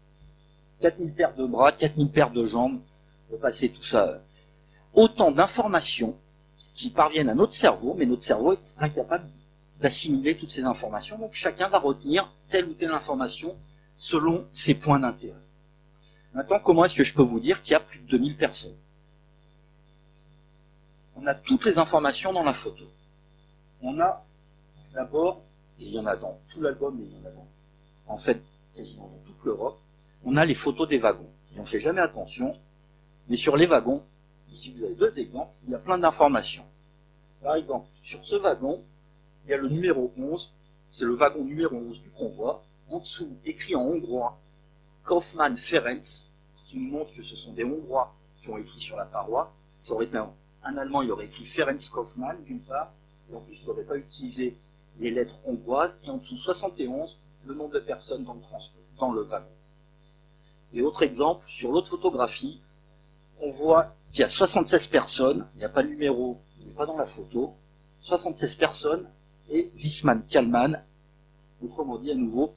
4000 paires de bras, 4000 paires de jambes, on passer tout ça. Autant d'informations qui parviennent à notre cerveau, mais notre cerveau est incapable d'assimiler toutes ces informations. Donc chacun va retenir telle ou telle information selon ses points d'intérêt. Maintenant, comment est-ce que je peux vous dire qu'il y a plus de 2000 personnes? On a toutes les informations dans la photo. On a d'abord, et il y en a dans tout l'album, mais il y en a dans, en fait, quasiment dans toute l'Europe, on a les photos des wagons. On fait jamais attention, mais sur les wagons, ici vous avez deux exemples, il y a plein d'informations. Par exemple, sur ce wagon, il y a le numéro 11, c'est le wagon numéro 11 du convoi. En dessous, écrit en hongrois, Kaufmann Ferenc, ce qui nous montre que ce sont des Hongrois qui ont écrit sur la paroi. Ça aurait un, Allemand, il aurait écrit Ferenc Kaufmann, d'une part, et en plus, il n'aurait pas utilisé les lettres hongroises, et en dessous 71, le nombre de personnes dans le wagon. Et autre exemple, sur l'autre photographie, on voit qu'il y a 76 personnes, il n'y a pas le numéro, il n'est pas dans la photo, 76 personnes, et Wisman Kalman, autrement dit à nouveau,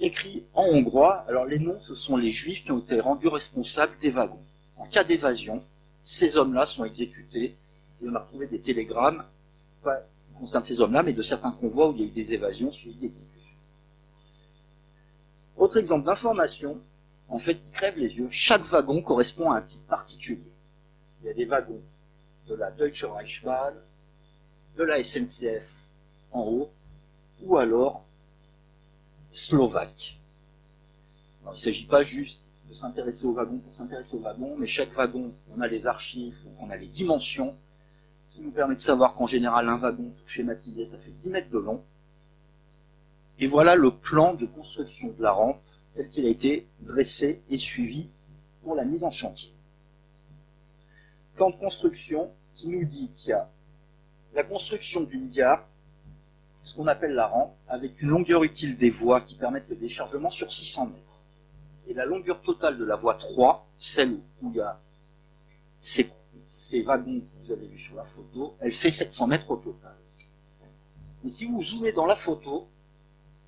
écrit en hongrois. Alors les noms, ce sont les juifs qui ont été rendus responsables des wagons. En cas d'évasion, ces hommes-là sont exécutés, et on a retrouvé des télégrammes, pas qui concernent ces hommes-là, mais de certains convois où il y a eu des évasions suivies d'exécutions. Autre exemple d'information, en fait, qui crève les yeux. Chaque wagon correspond à un type particulier. Il y a des wagons de la Deutsche Reichsbahn, de la SNCF en haut, ou alors slovaque. il ne s'agit pas juste de s'intéresser au wagon pour s'intéresser au wagon, mais chaque wagon, on a les archives, on a les dimensions, ce qui nous permet de savoir qu'en général, un wagon, pour schématiser, ça fait 10 mètres de long. Et voilà le plan de construction de la rampe tel qu'il a été dressé et suivi pour la mise en chantier. Plan de construction qui nous dit qu'il y a la construction d'une gare, ce qu'on appelle la rampe, avec une longueur utile des voies qui permettent le déchargement sur 600 mètres. Et la longueur totale de la voie 3, celle où il y a ces, ces wagons que vous avez vus sur la photo, elle fait 700 mètres au total. Mais si vous zoomez dans la photo,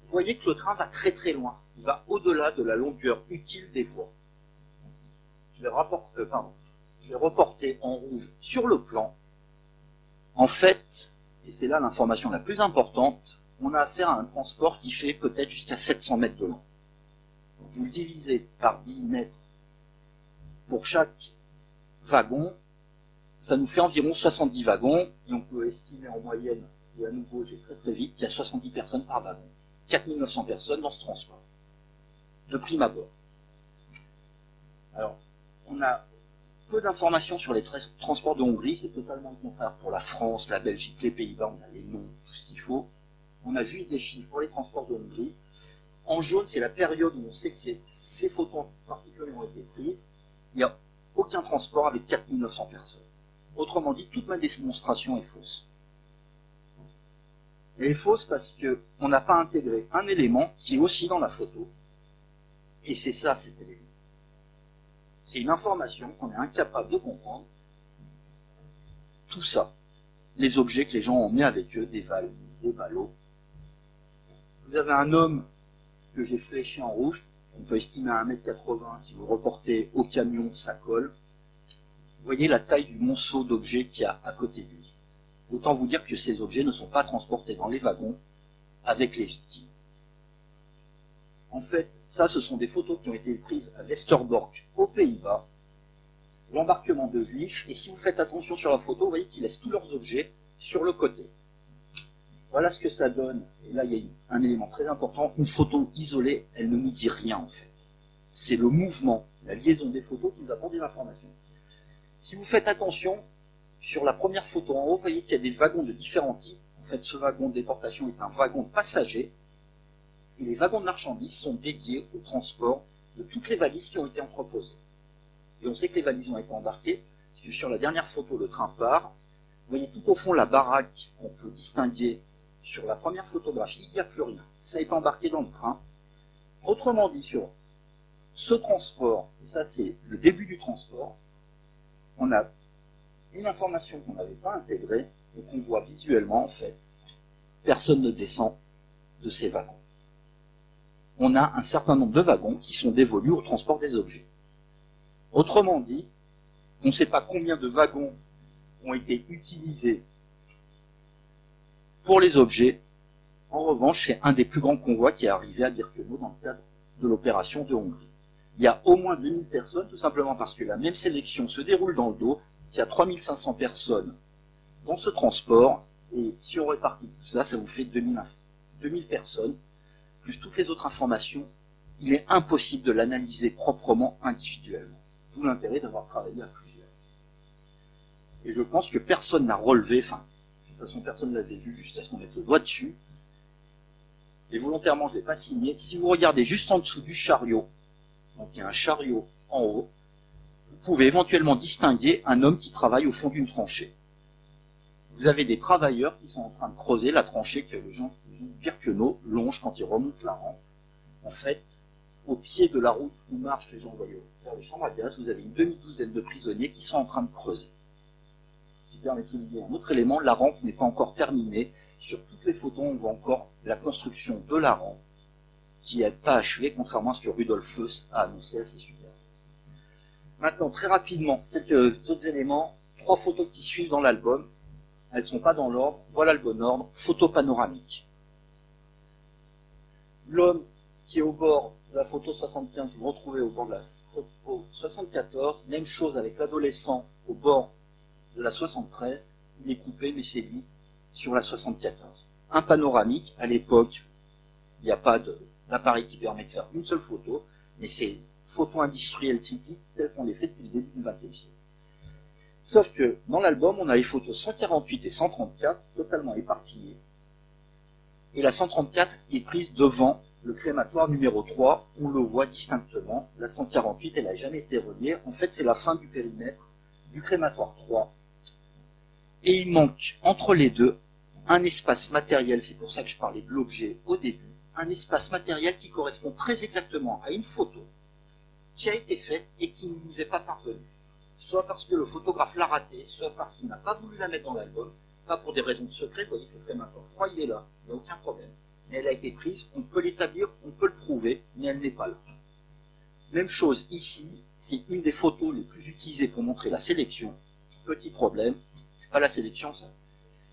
vous voyez que le train va très très loin. Il va au-delà de la longueur utile des voies. Euh, je vais reporter en rouge sur le plan. En fait, et c'est là l'information la plus importante, on a affaire à un transport qui fait peut-être jusqu'à 700 mètres de long. vous le divisez par 10 mètres pour chaque wagon, ça nous fait environ 70 wagons, et on peut estimer en moyenne, et à nouveau j'ai très très vite, qu'il y a 70 personnes par wagon. 4900 personnes dans ce transport, de prime abord. Alors, on a peu d'informations sur les transports de Hongrie, c'est totalement le contraire pour la France, la Belgique, les Pays-Bas, on a les noms, tout ce qu'il faut. On a juste des chiffres pour les transports de Hongrie. En jaune, c'est la période où on sait que ces photos particulièrement ont été prises. Il n'y a aucun transport avec 4900 personnes. Autrement dit, toute ma démonstration est fausse. Elle est fausse parce qu'on n'a pas intégré un élément qui est aussi dans la photo. Et c'est ça cet élément. C'est une information qu'on est incapable de comprendre. Tout ça, les objets que les gens ont mis avec eux, des valves, des ballots. Vous avez un homme que j'ai fléché en rouge, on peut estimer à 1m80, si vous reportez au camion, ça colle. Vous voyez la taille du monceau d'objets qu'il y a à côté de lui. Autant vous dire que ces objets ne sont pas transportés dans les wagons avec les victimes. En fait, ça, ce sont des photos qui ont été prises à Westerbork, aux Pays-Bas, l'embarquement de juifs, et si vous faites attention sur la photo, vous voyez qu'ils laissent tous leurs objets sur le côté. Voilà ce que ça donne. Et là, il y a un élément très important. Une photo isolée, elle ne nous dit rien, en fait. C'est le mouvement, la liaison des photos qui nous apporte des informations. Si vous faites attention, sur la première photo en haut, vous voyez qu'il y a des wagons de différents types. En fait, ce wagon de déportation est un wagon de passagers. Et les wagons de marchandises sont dédiés au transport de toutes les valises qui ont été entreposées. Et on sait que les valises ont été embarquées, parce que sur la dernière photo, le train part. Vous voyez tout au fond la baraque qu'on peut distinguer sur la première photographie, il n'y a plus rien. Ça est embarqué dans le train. Autrement dit, sur ce transport, et ça c'est le début du transport, on a une information qu'on n'avait pas intégrée et qu'on voit visuellement en fait. Personne ne descend de ces wagons. On a un certain nombre de wagons qui sont dévolus au transport des objets. Autrement dit, on ne sait pas combien de wagons ont été utilisés pour les objets, en revanche, c'est un des plus grands convois qui est arrivé à Birkenau dans le cadre de l'opération de Hongrie. Il y a au moins 2000 personnes, tout simplement parce que la même sélection se déroule dans le dos, il y a 3500 personnes dans ce transport, et si on répartit tout ça, ça vous fait 2000, 2000 personnes, plus toutes les autres informations, il est impossible de l'analyser proprement individuellement. D'où l'intérêt d'avoir travaillé à plusieurs. Et je pense que personne n'a relevé, enfin, de toute façon, personne ne l'avait vu juste à ce qu'on mette le doigt dessus. Et volontairement, je ne l'ai pas signé. Si vous regardez juste en dessous du chariot, donc il y a un chariot en haut, vous pouvez éventuellement distinguer un homme qui travaille au fond d'une tranchée. Vous avez des travailleurs qui sont en train de creuser la tranchée que les gens Birkenau longent quand ils remontent la rampe. En fait, au pied de la route où marchent les gens vers les chambres à gaz, vous avez une demi-douzaine de prisonniers qui sont en train de creuser permet de souligner un autre élément, la rampe n'est pas encore terminée. Sur toutes les photos, on voit encore la construction de la rampe, qui n'est pas achevée, contrairement à ce que Rudolf Feuss a annoncé assez super. Maintenant, très rapidement, quelques autres éléments. Trois photos qui suivent dans l'album. Elles ne sont pas dans l'ordre. Voilà le bon ordre. Photo panoramique. L'homme qui est au bord de la photo 75, vous le retrouvez au bord de la photo 74. Même chose avec l'adolescent au bord de la 73, il est coupé, mais c'est lui, sur la 74. Un panoramique, à l'époque, il n'y a pas d'appareil qui permet de faire une seule photo, mais c'est photo industrielle typique telle qu'on les fait depuis le début du XXe siècle. Sauf que dans l'album, on a les photos 148 et 134 totalement éparpillées. Et la 134 est prise devant le crématoire numéro 3, on le voit distinctement. La 148, elle n'a jamais été reliée. En fait, c'est la fin du périmètre du crématoire 3 et il manque entre les deux un espace matériel, c'est pour ça que je parlais de l'objet au début, un espace matériel qui correspond très exactement à une photo qui a été faite et qui ne nous est pas parvenue. Soit parce que le photographe l'a raté, soit parce qu'il n'a pas voulu la mettre dans l'album, pas pour des raisons de secret, vous voyez que le maintenant. crois il est là, il n'y a aucun problème. Mais elle a été prise, on peut l'établir, on peut le prouver, mais elle n'est pas là. Même chose ici, c'est une des photos les plus utilisées pour montrer la sélection. Petit problème, c'est pas la sélection, ça.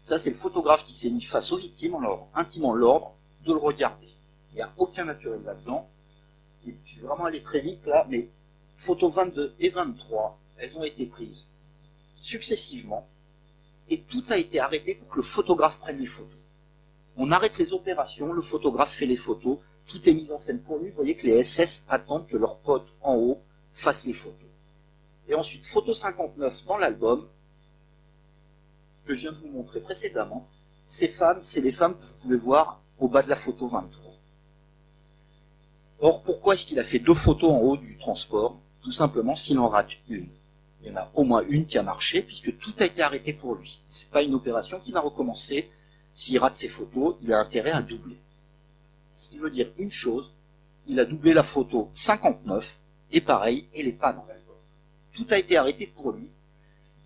Ça, c'est le photographe qui s'est mis face aux victimes en leur intimant l'ordre de le regarder. Il n'y a aucun naturel là-dedans. je vais vraiment aller très vite là, mais photos 22 et 23, elles ont été prises successivement, et tout a été arrêté pour que le photographe prenne les photos. On arrête les opérations, le photographe fait les photos, tout est mis en scène pour lui. Vous voyez que les SS attendent que leur pote en haut fasse les photos. Et ensuite, photo 59 dans l'album, que je viens de vous montrer précédemment, ces femmes, c'est les femmes que vous pouvez voir au bas de la photo 23. Or, pourquoi est-ce qu'il a fait deux photos en haut du transport? Tout simplement s'il en rate une. Il y en a au moins une qui a marché, puisque tout a été arrêté pour lui. C'est pas une opération qui va recommencer. S'il rate ses photos, il a intérêt à doubler. Ce qui veut dire une chose, il a doublé la photo 59, et pareil, elle n'est pas dans l'album. Tout a été arrêté pour lui.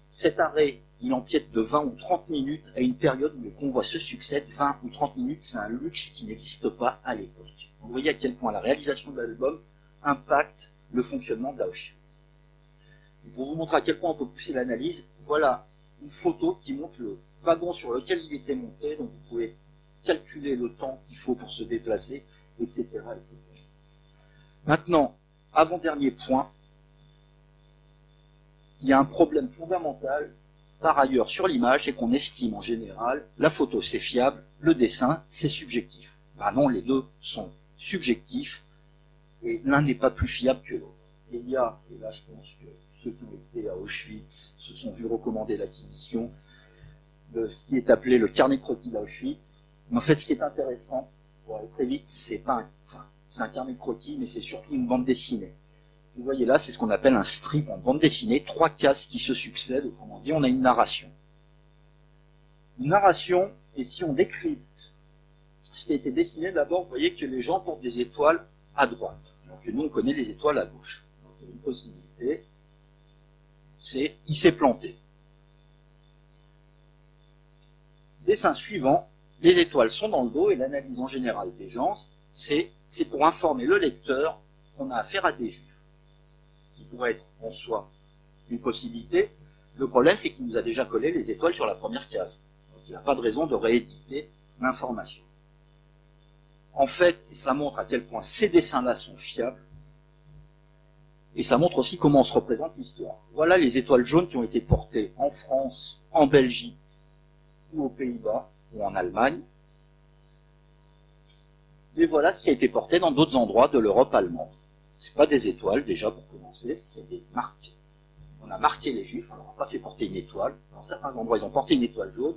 Cet arrêt, il empiète de 20 ou 30 minutes à une période où les convois se succèdent. 20 ou 30 minutes, c'est un luxe qui n'existe pas à l'époque. Vous voyez à quel point la réalisation de l'album impacte le fonctionnement d'Auschwitz. Pour vous montrer à quel point on peut pousser l'analyse, voilà une photo qui montre le wagon sur lequel il était monté, donc vous pouvez calculer le temps qu'il faut pour se déplacer, etc. etc. Maintenant, avant-dernier point, il y a un problème fondamental par ailleurs sur l'image, c'est qu'on estime en général la photo c'est fiable, le dessin c'est subjectif. Ben non, les deux sont subjectifs et l'un n'est pas plus fiable que l'autre. Et il y a, et là je pense que ceux qui ont à Auschwitz se sont vus recommander l'acquisition de ce qui est appelé le carnet de croquis d'Auschwitz. En fait, ce qui est intéressant, pour aller très vite, c'est pas un, carnet de croquis, mais c'est surtout une bande dessinée. Vous voyez là, c'est ce qu'on appelle un strip en bande dessinée, trois cases qui se succèdent, autrement dit, on a une narration. Une narration, et si on décrit ce qui a été dessiné, d'abord, vous voyez que les gens portent des étoiles à droite. Donc nous, on connaît les étoiles à gauche. Donc, une possibilité, c'est il s'est planté. Dessin suivant, les étoiles sont dans le dos et l'analyse en général des gens, c'est pour informer le lecteur qu'on a affaire à des juifs. Ce qui pourrait être en soi une possibilité. Le problème, c'est qu'il nous a déjà collé les étoiles sur la première case. Donc il n'a pas de raison de rééditer l'information. En fait, ça montre à quel point ces dessins-là sont fiables, et ça montre aussi comment on se représente l'histoire. Voilà les étoiles jaunes qui ont été portées en France, en Belgique, ou aux Pays-Bas, ou en Allemagne. Et voilà ce qui a été porté dans d'autres endroits de l'Europe allemande. C'est pas des étoiles, déjà, pour commencer, c'est des marques. On a marqué les juifs, on leur a pas fait porter une étoile. Dans certains endroits, ils ont porté une étoile jaune.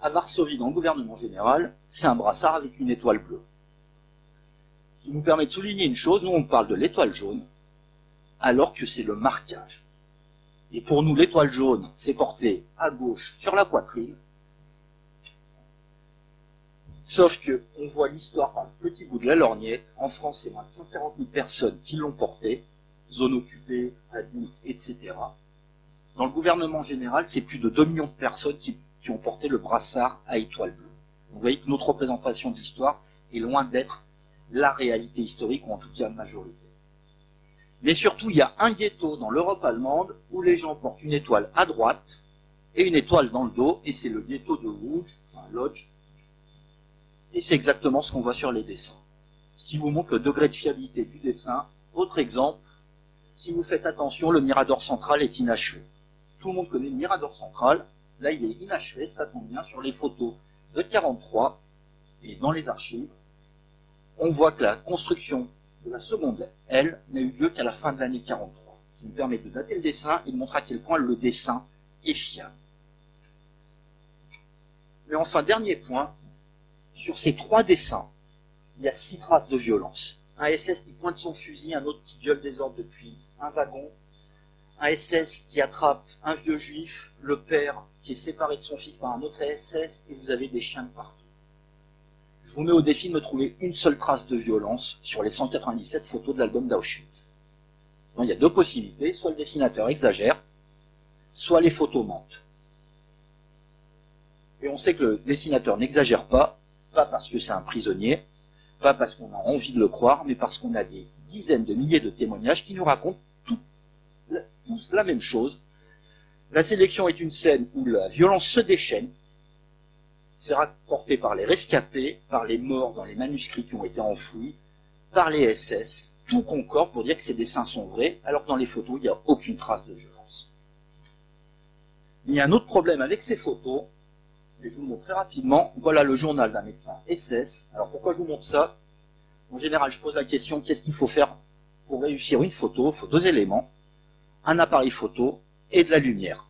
À Varsovie, dans le gouvernement général, c'est un brassard avec une étoile bleue qui nous permet de souligner une chose, nous on parle de l'étoile jaune, alors que c'est le marquage. Et pour nous, l'étoile jaune, c'est porté à gauche sur la poitrine, sauf que on voit l'histoire par le petit bout de la lorgnette. En France, c'est moins de 140 000 personnes qui l'ont porté, zone occupée, adultes, etc. Dans le gouvernement général, c'est plus de 2 millions de personnes qui, ont porté le brassard à étoile bleue. Vous voyez que notre représentation de l'histoire est loin d'être la réalité historique, ou en tout cas majorité. Mais surtout, il y a un ghetto dans l'Europe allemande où les gens portent une étoile à droite et une étoile dans le dos, et c'est le ghetto de Rouge, enfin Lodge, et c'est exactement ce qu'on voit sur les dessins. Ce qui vous montre le degré de fiabilité du dessin. Autre exemple, si vous faites attention, le mirador central est inachevé. Tout le monde connaît le mirador central, là il est inachevé, ça tombe bien sur les photos de 43, et dans les archives, on voit que la construction la seconde L n'a eu lieu qu'à la fin de l'année 43, ce qui nous permet de dater le dessin et de montrer à quel point le dessin est fiable. Mais enfin, dernier point, sur ces trois dessins, il y a six traces de violence. Un SS qui pointe son fusil, un autre qui gueule des ordres depuis un wagon, un SS qui attrape un vieux juif, le père qui est séparé de son fils par un autre SS, et vous avez des chiens de partout. Je vous mets au défi de me trouver une seule trace de violence sur les 197 photos de l'album d'Auschwitz. Il y a deux possibilités, soit le dessinateur exagère, soit les photos mentent. Et on sait que le dessinateur n'exagère pas, pas parce que c'est un prisonnier, pas parce qu'on a envie de le croire, mais parce qu'on a des dizaines de milliers de témoignages qui nous racontent tous la même chose. La sélection est une scène où la violence se déchaîne, c'est rapporté par les rescapés, par les morts dans les manuscrits qui ont été enfouis, par les SS. Tout concorde pour dire que ces dessins sont vrais, alors que dans les photos, il n'y a aucune trace de violence. Il y a un autre problème avec ces photos, et je vous le montre très rapidement. Voilà le journal d'un médecin SS. Alors pourquoi je vous montre ça? En général, je pose la question, qu'est-ce qu'il faut faire pour réussir une photo? Il faut deux éléments. Un appareil photo et de la lumière.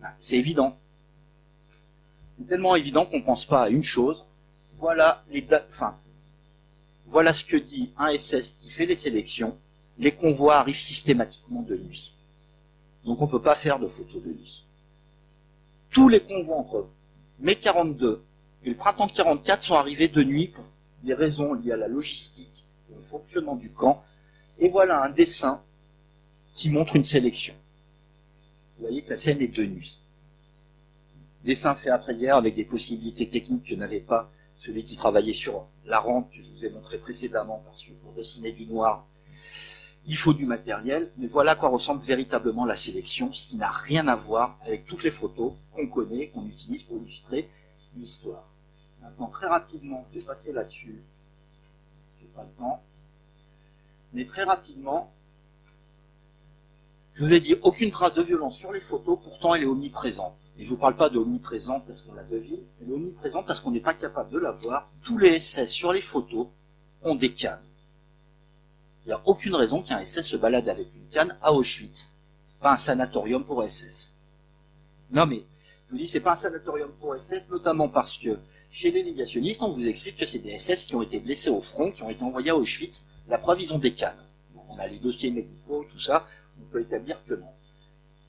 Ben, c'est évident. C'est tellement évident qu'on ne pense pas à une chose. Voilà les dates, enfin, Voilà ce que dit un SS qui fait les sélections. Les convois arrivent systématiquement de nuit. Donc on ne peut pas faire de photos de nuit. Tous les convois entre mai 42 et le printemps 44 sont arrivés de nuit pour des raisons liées à la logistique, au fonctionnement du camp. Et voilà un dessin qui montre une sélection. Vous voyez que la scène est de nuit. Dessin fait après-guerre avec des possibilités techniques que n'avait pas celui qui travaillait sur la rampe que je vous ai montré précédemment, parce que pour dessiner du noir, il faut du matériel, mais voilà à quoi ressemble véritablement la sélection, ce qui n'a rien à voir avec toutes les photos qu'on connaît, qu'on utilise pour illustrer l'histoire. Maintenant, très rapidement, je vais passer là-dessus. J'ai pas le temps. Mais très rapidement, je vous ai dit aucune trace de violence sur les photos, pourtant elle est omniprésente. Et je vous parle pas de omniprésente parce qu'on la devine, elle est omniprésente parce qu'on n'est pas capable de la voir. Tous les SS sur les photos ont des cannes. Il n'y a aucune raison qu'un SS se balade avec une canne à Auschwitz. C'est pas un sanatorium pour SS. Non mais, je vous dis, c'est pas un sanatorium pour SS, notamment parce que chez les négationnistes, on vous explique que c'est des SS qui ont été blessés au front, qui ont été envoyés à Auschwitz. La preuve, ils ont des cannes. On a les dossiers médicaux, tout ça. On peut établir que non.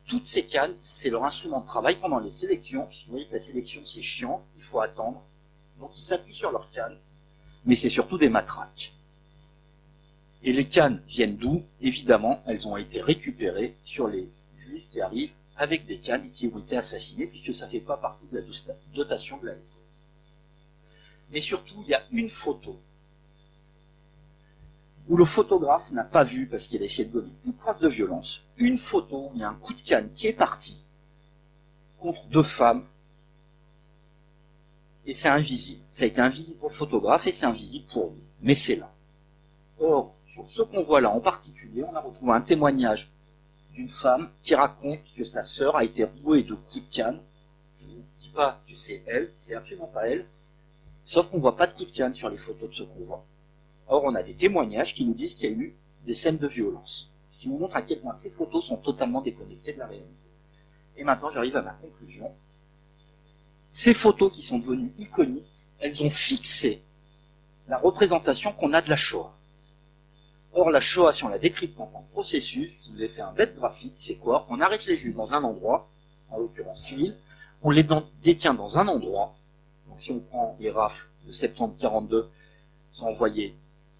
Toutes ces cannes, c'est leur instrument de travail pendant les sélections. Vous voyez que la sélection, c'est chiant, il faut attendre. Donc ils s'appuient sur leurs cannes. Mais c'est surtout des matraques. Et les cannes viennent d'où? Évidemment, elles ont été récupérées sur les juifs qui arrivent avec des cannes et qui ont été assassinés puisque ça fait pas partie de la dotation de la SS. Mais surtout, il y a une photo où le photographe n'a pas vu, parce qu'il a essayé de donner une trace de violence, une photo, il y a un coup de canne qui est parti contre deux femmes, et c'est invisible. Ça a été invisible pour le photographe et c'est invisible pour lui. Mais c'est là. Or, sur ce qu'on voit là en particulier, on a retrouvé un témoignage d'une femme qui raconte que sa sœur a été rouée de coups de canne. Je ne vous dis pas que c'est elle, c'est absolument pas elle. Sauf qu'on voit pas de coups de canne sur les photos de ce qu'on voit. Or, on a des témoignages qui nous disent qu'il y a eu des scènes de violence. Ce qui nous montre à quel point ces photos sont totalement déconnectées de la réalité. Et maintenant, j'arrive à ma conclusion. Ces photos qui sont devenues iconiques, elles ont fixé la représentation qu'on a de la Shoah. Or, la Shoah, si on la décrit en tant que processus, je vous ai fait un bête graphique, c'est quoi? On arrête les Juifs dans un endroit, en l'occurrence l'île, on les détient dans un endroit, donc si on prend les rafles de septembre 42, sont envoyés,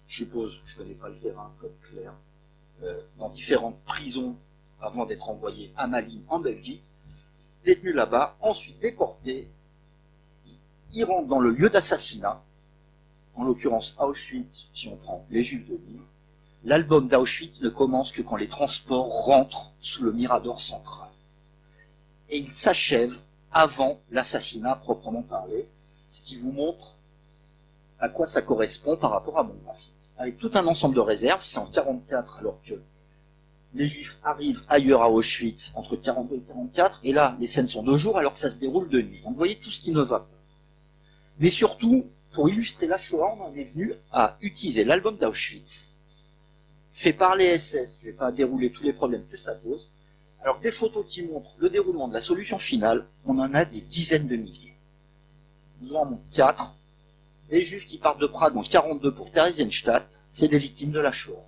je suppose, je connais pas le terrain, comme clair, euh, dans différentes prisons avant d'être envoyés à Malines en Belgique, détenus là-bas, ensuite déportés, ils rentrent dans le lieu d'assassinat, en l'occurrence Auschwitz, si on prend les Juifs de Lille, L'album d'Auschwitz ne commence que quand les transports rentrent sous le mirador central. Et il s'achève avant l'assassinat proprement parlé, ce qui vous montre à quoi ça correspond par rapport à mon graphique. Avec tout un ensemble de réserves, c'est en 44 alors que les juifs arrivent ailleurs à Auschwitz entre 42 et 44, et là, les scènes sont de jour alors que ça se déroule de nuit. Donc vous voyez tout ce qui ne va pas. Mais surtout, pour illustrer la Shoah, on en est venu à utiliser l'album d'Auschwitz, fait par les SS, je vais pas dérouler tous les problèmes que ça pose, alors des photos qui montrent le déroulement de la solution finale, on en a des dizaines de milliers. Nous en avons quatre. Les juifs qui partent de Prague en 42 pour Theresienstadt, c'est des victimes de la Shoah.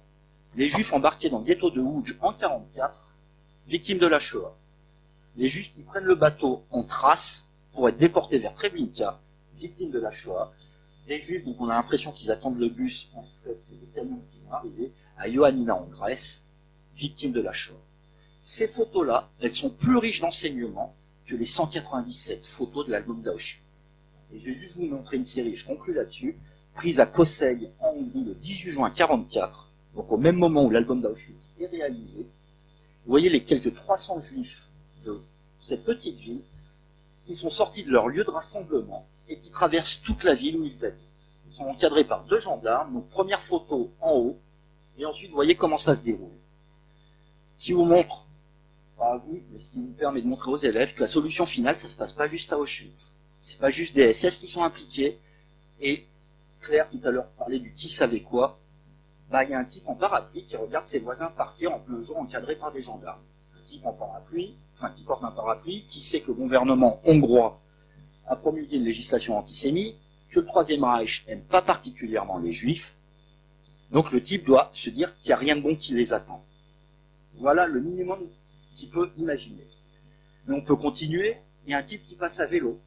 Les juifs embarqués dans le ghetto de Houj en 44, victimes de la Shoah. Les juifs qui prennent le bateau en trace pour être déportés vers Treblinka, victimes de la Shoah. Les juifs, donc on a l'impression qu'ils attendent le bus, en fait c'est des camions qui vont arriver, à Ioannina en Grèce, victime de la Shoah. Ces photos-là, elles sont plus riches d'enseignements que les 197 photos de l'album d'Auschwitz. Et je vais juste vous montrer une série, je conclue là-dessus, prise à Kosseil en Hongrie le 18 juin 44, donc au même moment où l'album d'Auschwitz est réalisé. Vous voyez les quelques 300 juifs de cette petite ville qui sont sortis de leur lieu de rassemblement et qui traversent toute la ville où ils habitent. Ils sont encadrés par deux gendarmes, donc première photo en haut, et ensuite, vous voyez comment ça se déroule. Si vous montre, pas à vous, mais ce qui vous permet de montrer aux élèves que la solution finale, ça se passe pas juste à Auschwitz. C'est pas juste des SS qui sont impliqués. Et Claire, tout à l'heure, parlait du qui savait quoi. Bah, il y a un type en parapluie qui regarde ses voisins partir en plein jour encadré par des gendarmes. Un type en parapluie, enfin, qui porte un parapluie, qui sait que le gouvernement hongrois a promulgué une législation antisémite, que le Troisième Reich aime pas particulièrement les juifs, Donc le type doit se dire qu'il n'y a rien de bon qui les attend. Voilà le minimum qu'il peut imaginer. Mais on peut continuer. Il y a un type qui passe à vélo.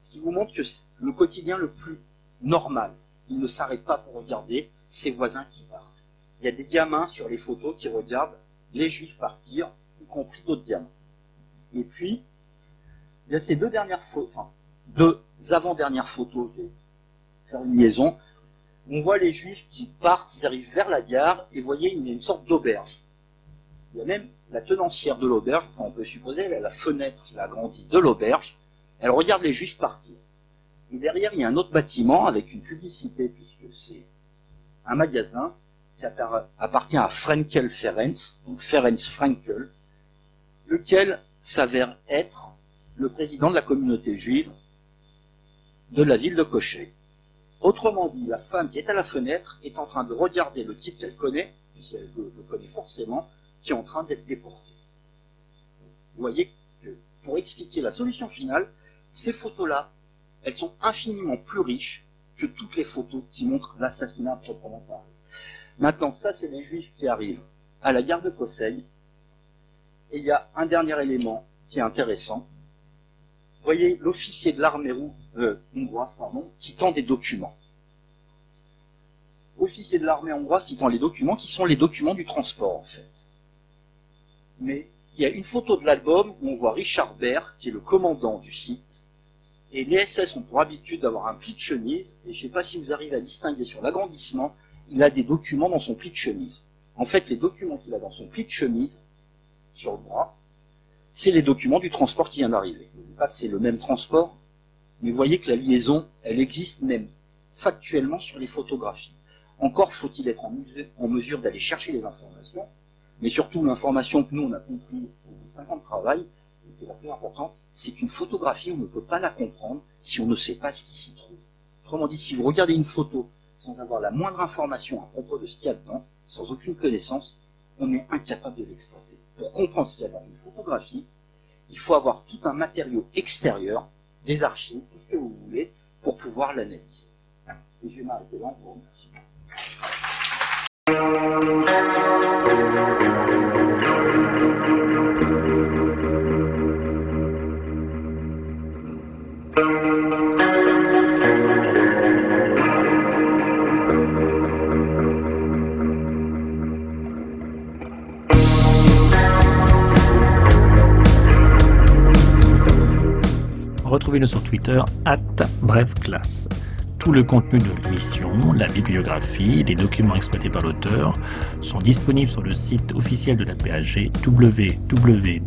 Ce qui vous montre que le quotidien le plus normal, il ne s'arrête pas pour regarder ses voisins qui partent. Il y a des gamins sur les photos qui regardent les juifs partir, y compris d'autres gamins. Et puis, il y a ces deux dernières photos, enfin, deux avant-dernières photos, je vais faire une liaison. On voit les juifs qui partent, ils arrivent vers la gare, et vous voyez, il y a une sorte d'auberge. Il y a même la tenancière de l'auberge, enfin on peut supposer, elle a la fenêtre qui agrandie de l'auberge, elle regarde les juifs partir. Et derrière, il y a un autre bâtiment avec une publicité, puisque c'est un magasin qui appartient à Frenkel Ferenc, donc Ferenc Frenkel, lequel s'avère être le président de la communauté juive de la ville de Cochet. Autrement dit, la femme qui est à la fenêtre est en train de regarder le type qu'elle connaît, puisqu'elle le, le connaît forcément, qui est en train d'être déporté. Vous voyez que pour expliquer la solution finale, ces photos-là, elles sont infiniment plus riches que toutes les photos qui montrent l'assassinat proprement parlé. Maintenant, ça, c'est les juifs qui arrivent à la gare de Conseil. Et il y a un dernier élément qui est intéressant. Vous voyez l'officier de l'armée euh, hongroise qui tend des documents. Officier de l'armée hongroise qui tend les documents, qui sont les documents du transport en fait. Mais il y a une photo de l'album où on voit Richard Baird, qui est le commandant du site, et les SS ont pour habitude d'avoir un pli de chemise, et je ne sais pas si vous arrivez à distinguer sur l'agrandissement, il a des documents dans son pli de chemise. En fait, les documents qu'il a dans son pli de chemise, sur le bras, c'est les documents du transport qui vient d'arriver. Je ne dis pas que c'est le même transport, mais vous voyez que la liaison, elle existe même factuellement sur les photographies. Encore faut-il être en mesure, d'aller chercher les informations, mais surtout l'information que nous on a compris au bout de 5 ans de travail, la plus importante, c'est qu'une photographie, on ne peut pas la comprendre si on ne sait pas ce qui s'y trouve. Autrement dit, si vous regardez une photo sans avoir la moindre information à propos de ce qu'il y a dedans, sans aucune connaissance, on est incapable de l'exploiter. Pour comprendre ce qu'il y a dans une photographie, il faut avoir tout un matériau extérieur, des archives, tout ce que vous voulez, pour pouvoir l'analyser. Et je vais m'arrêter là, vous. Retrouvez-nous sur Twitter, at brefclasse. Tout le contenu de l'émission, la bibliographie, les documents exploités par l'auteur sont disponibles sur le site officiel de la PAG www.apag.fr.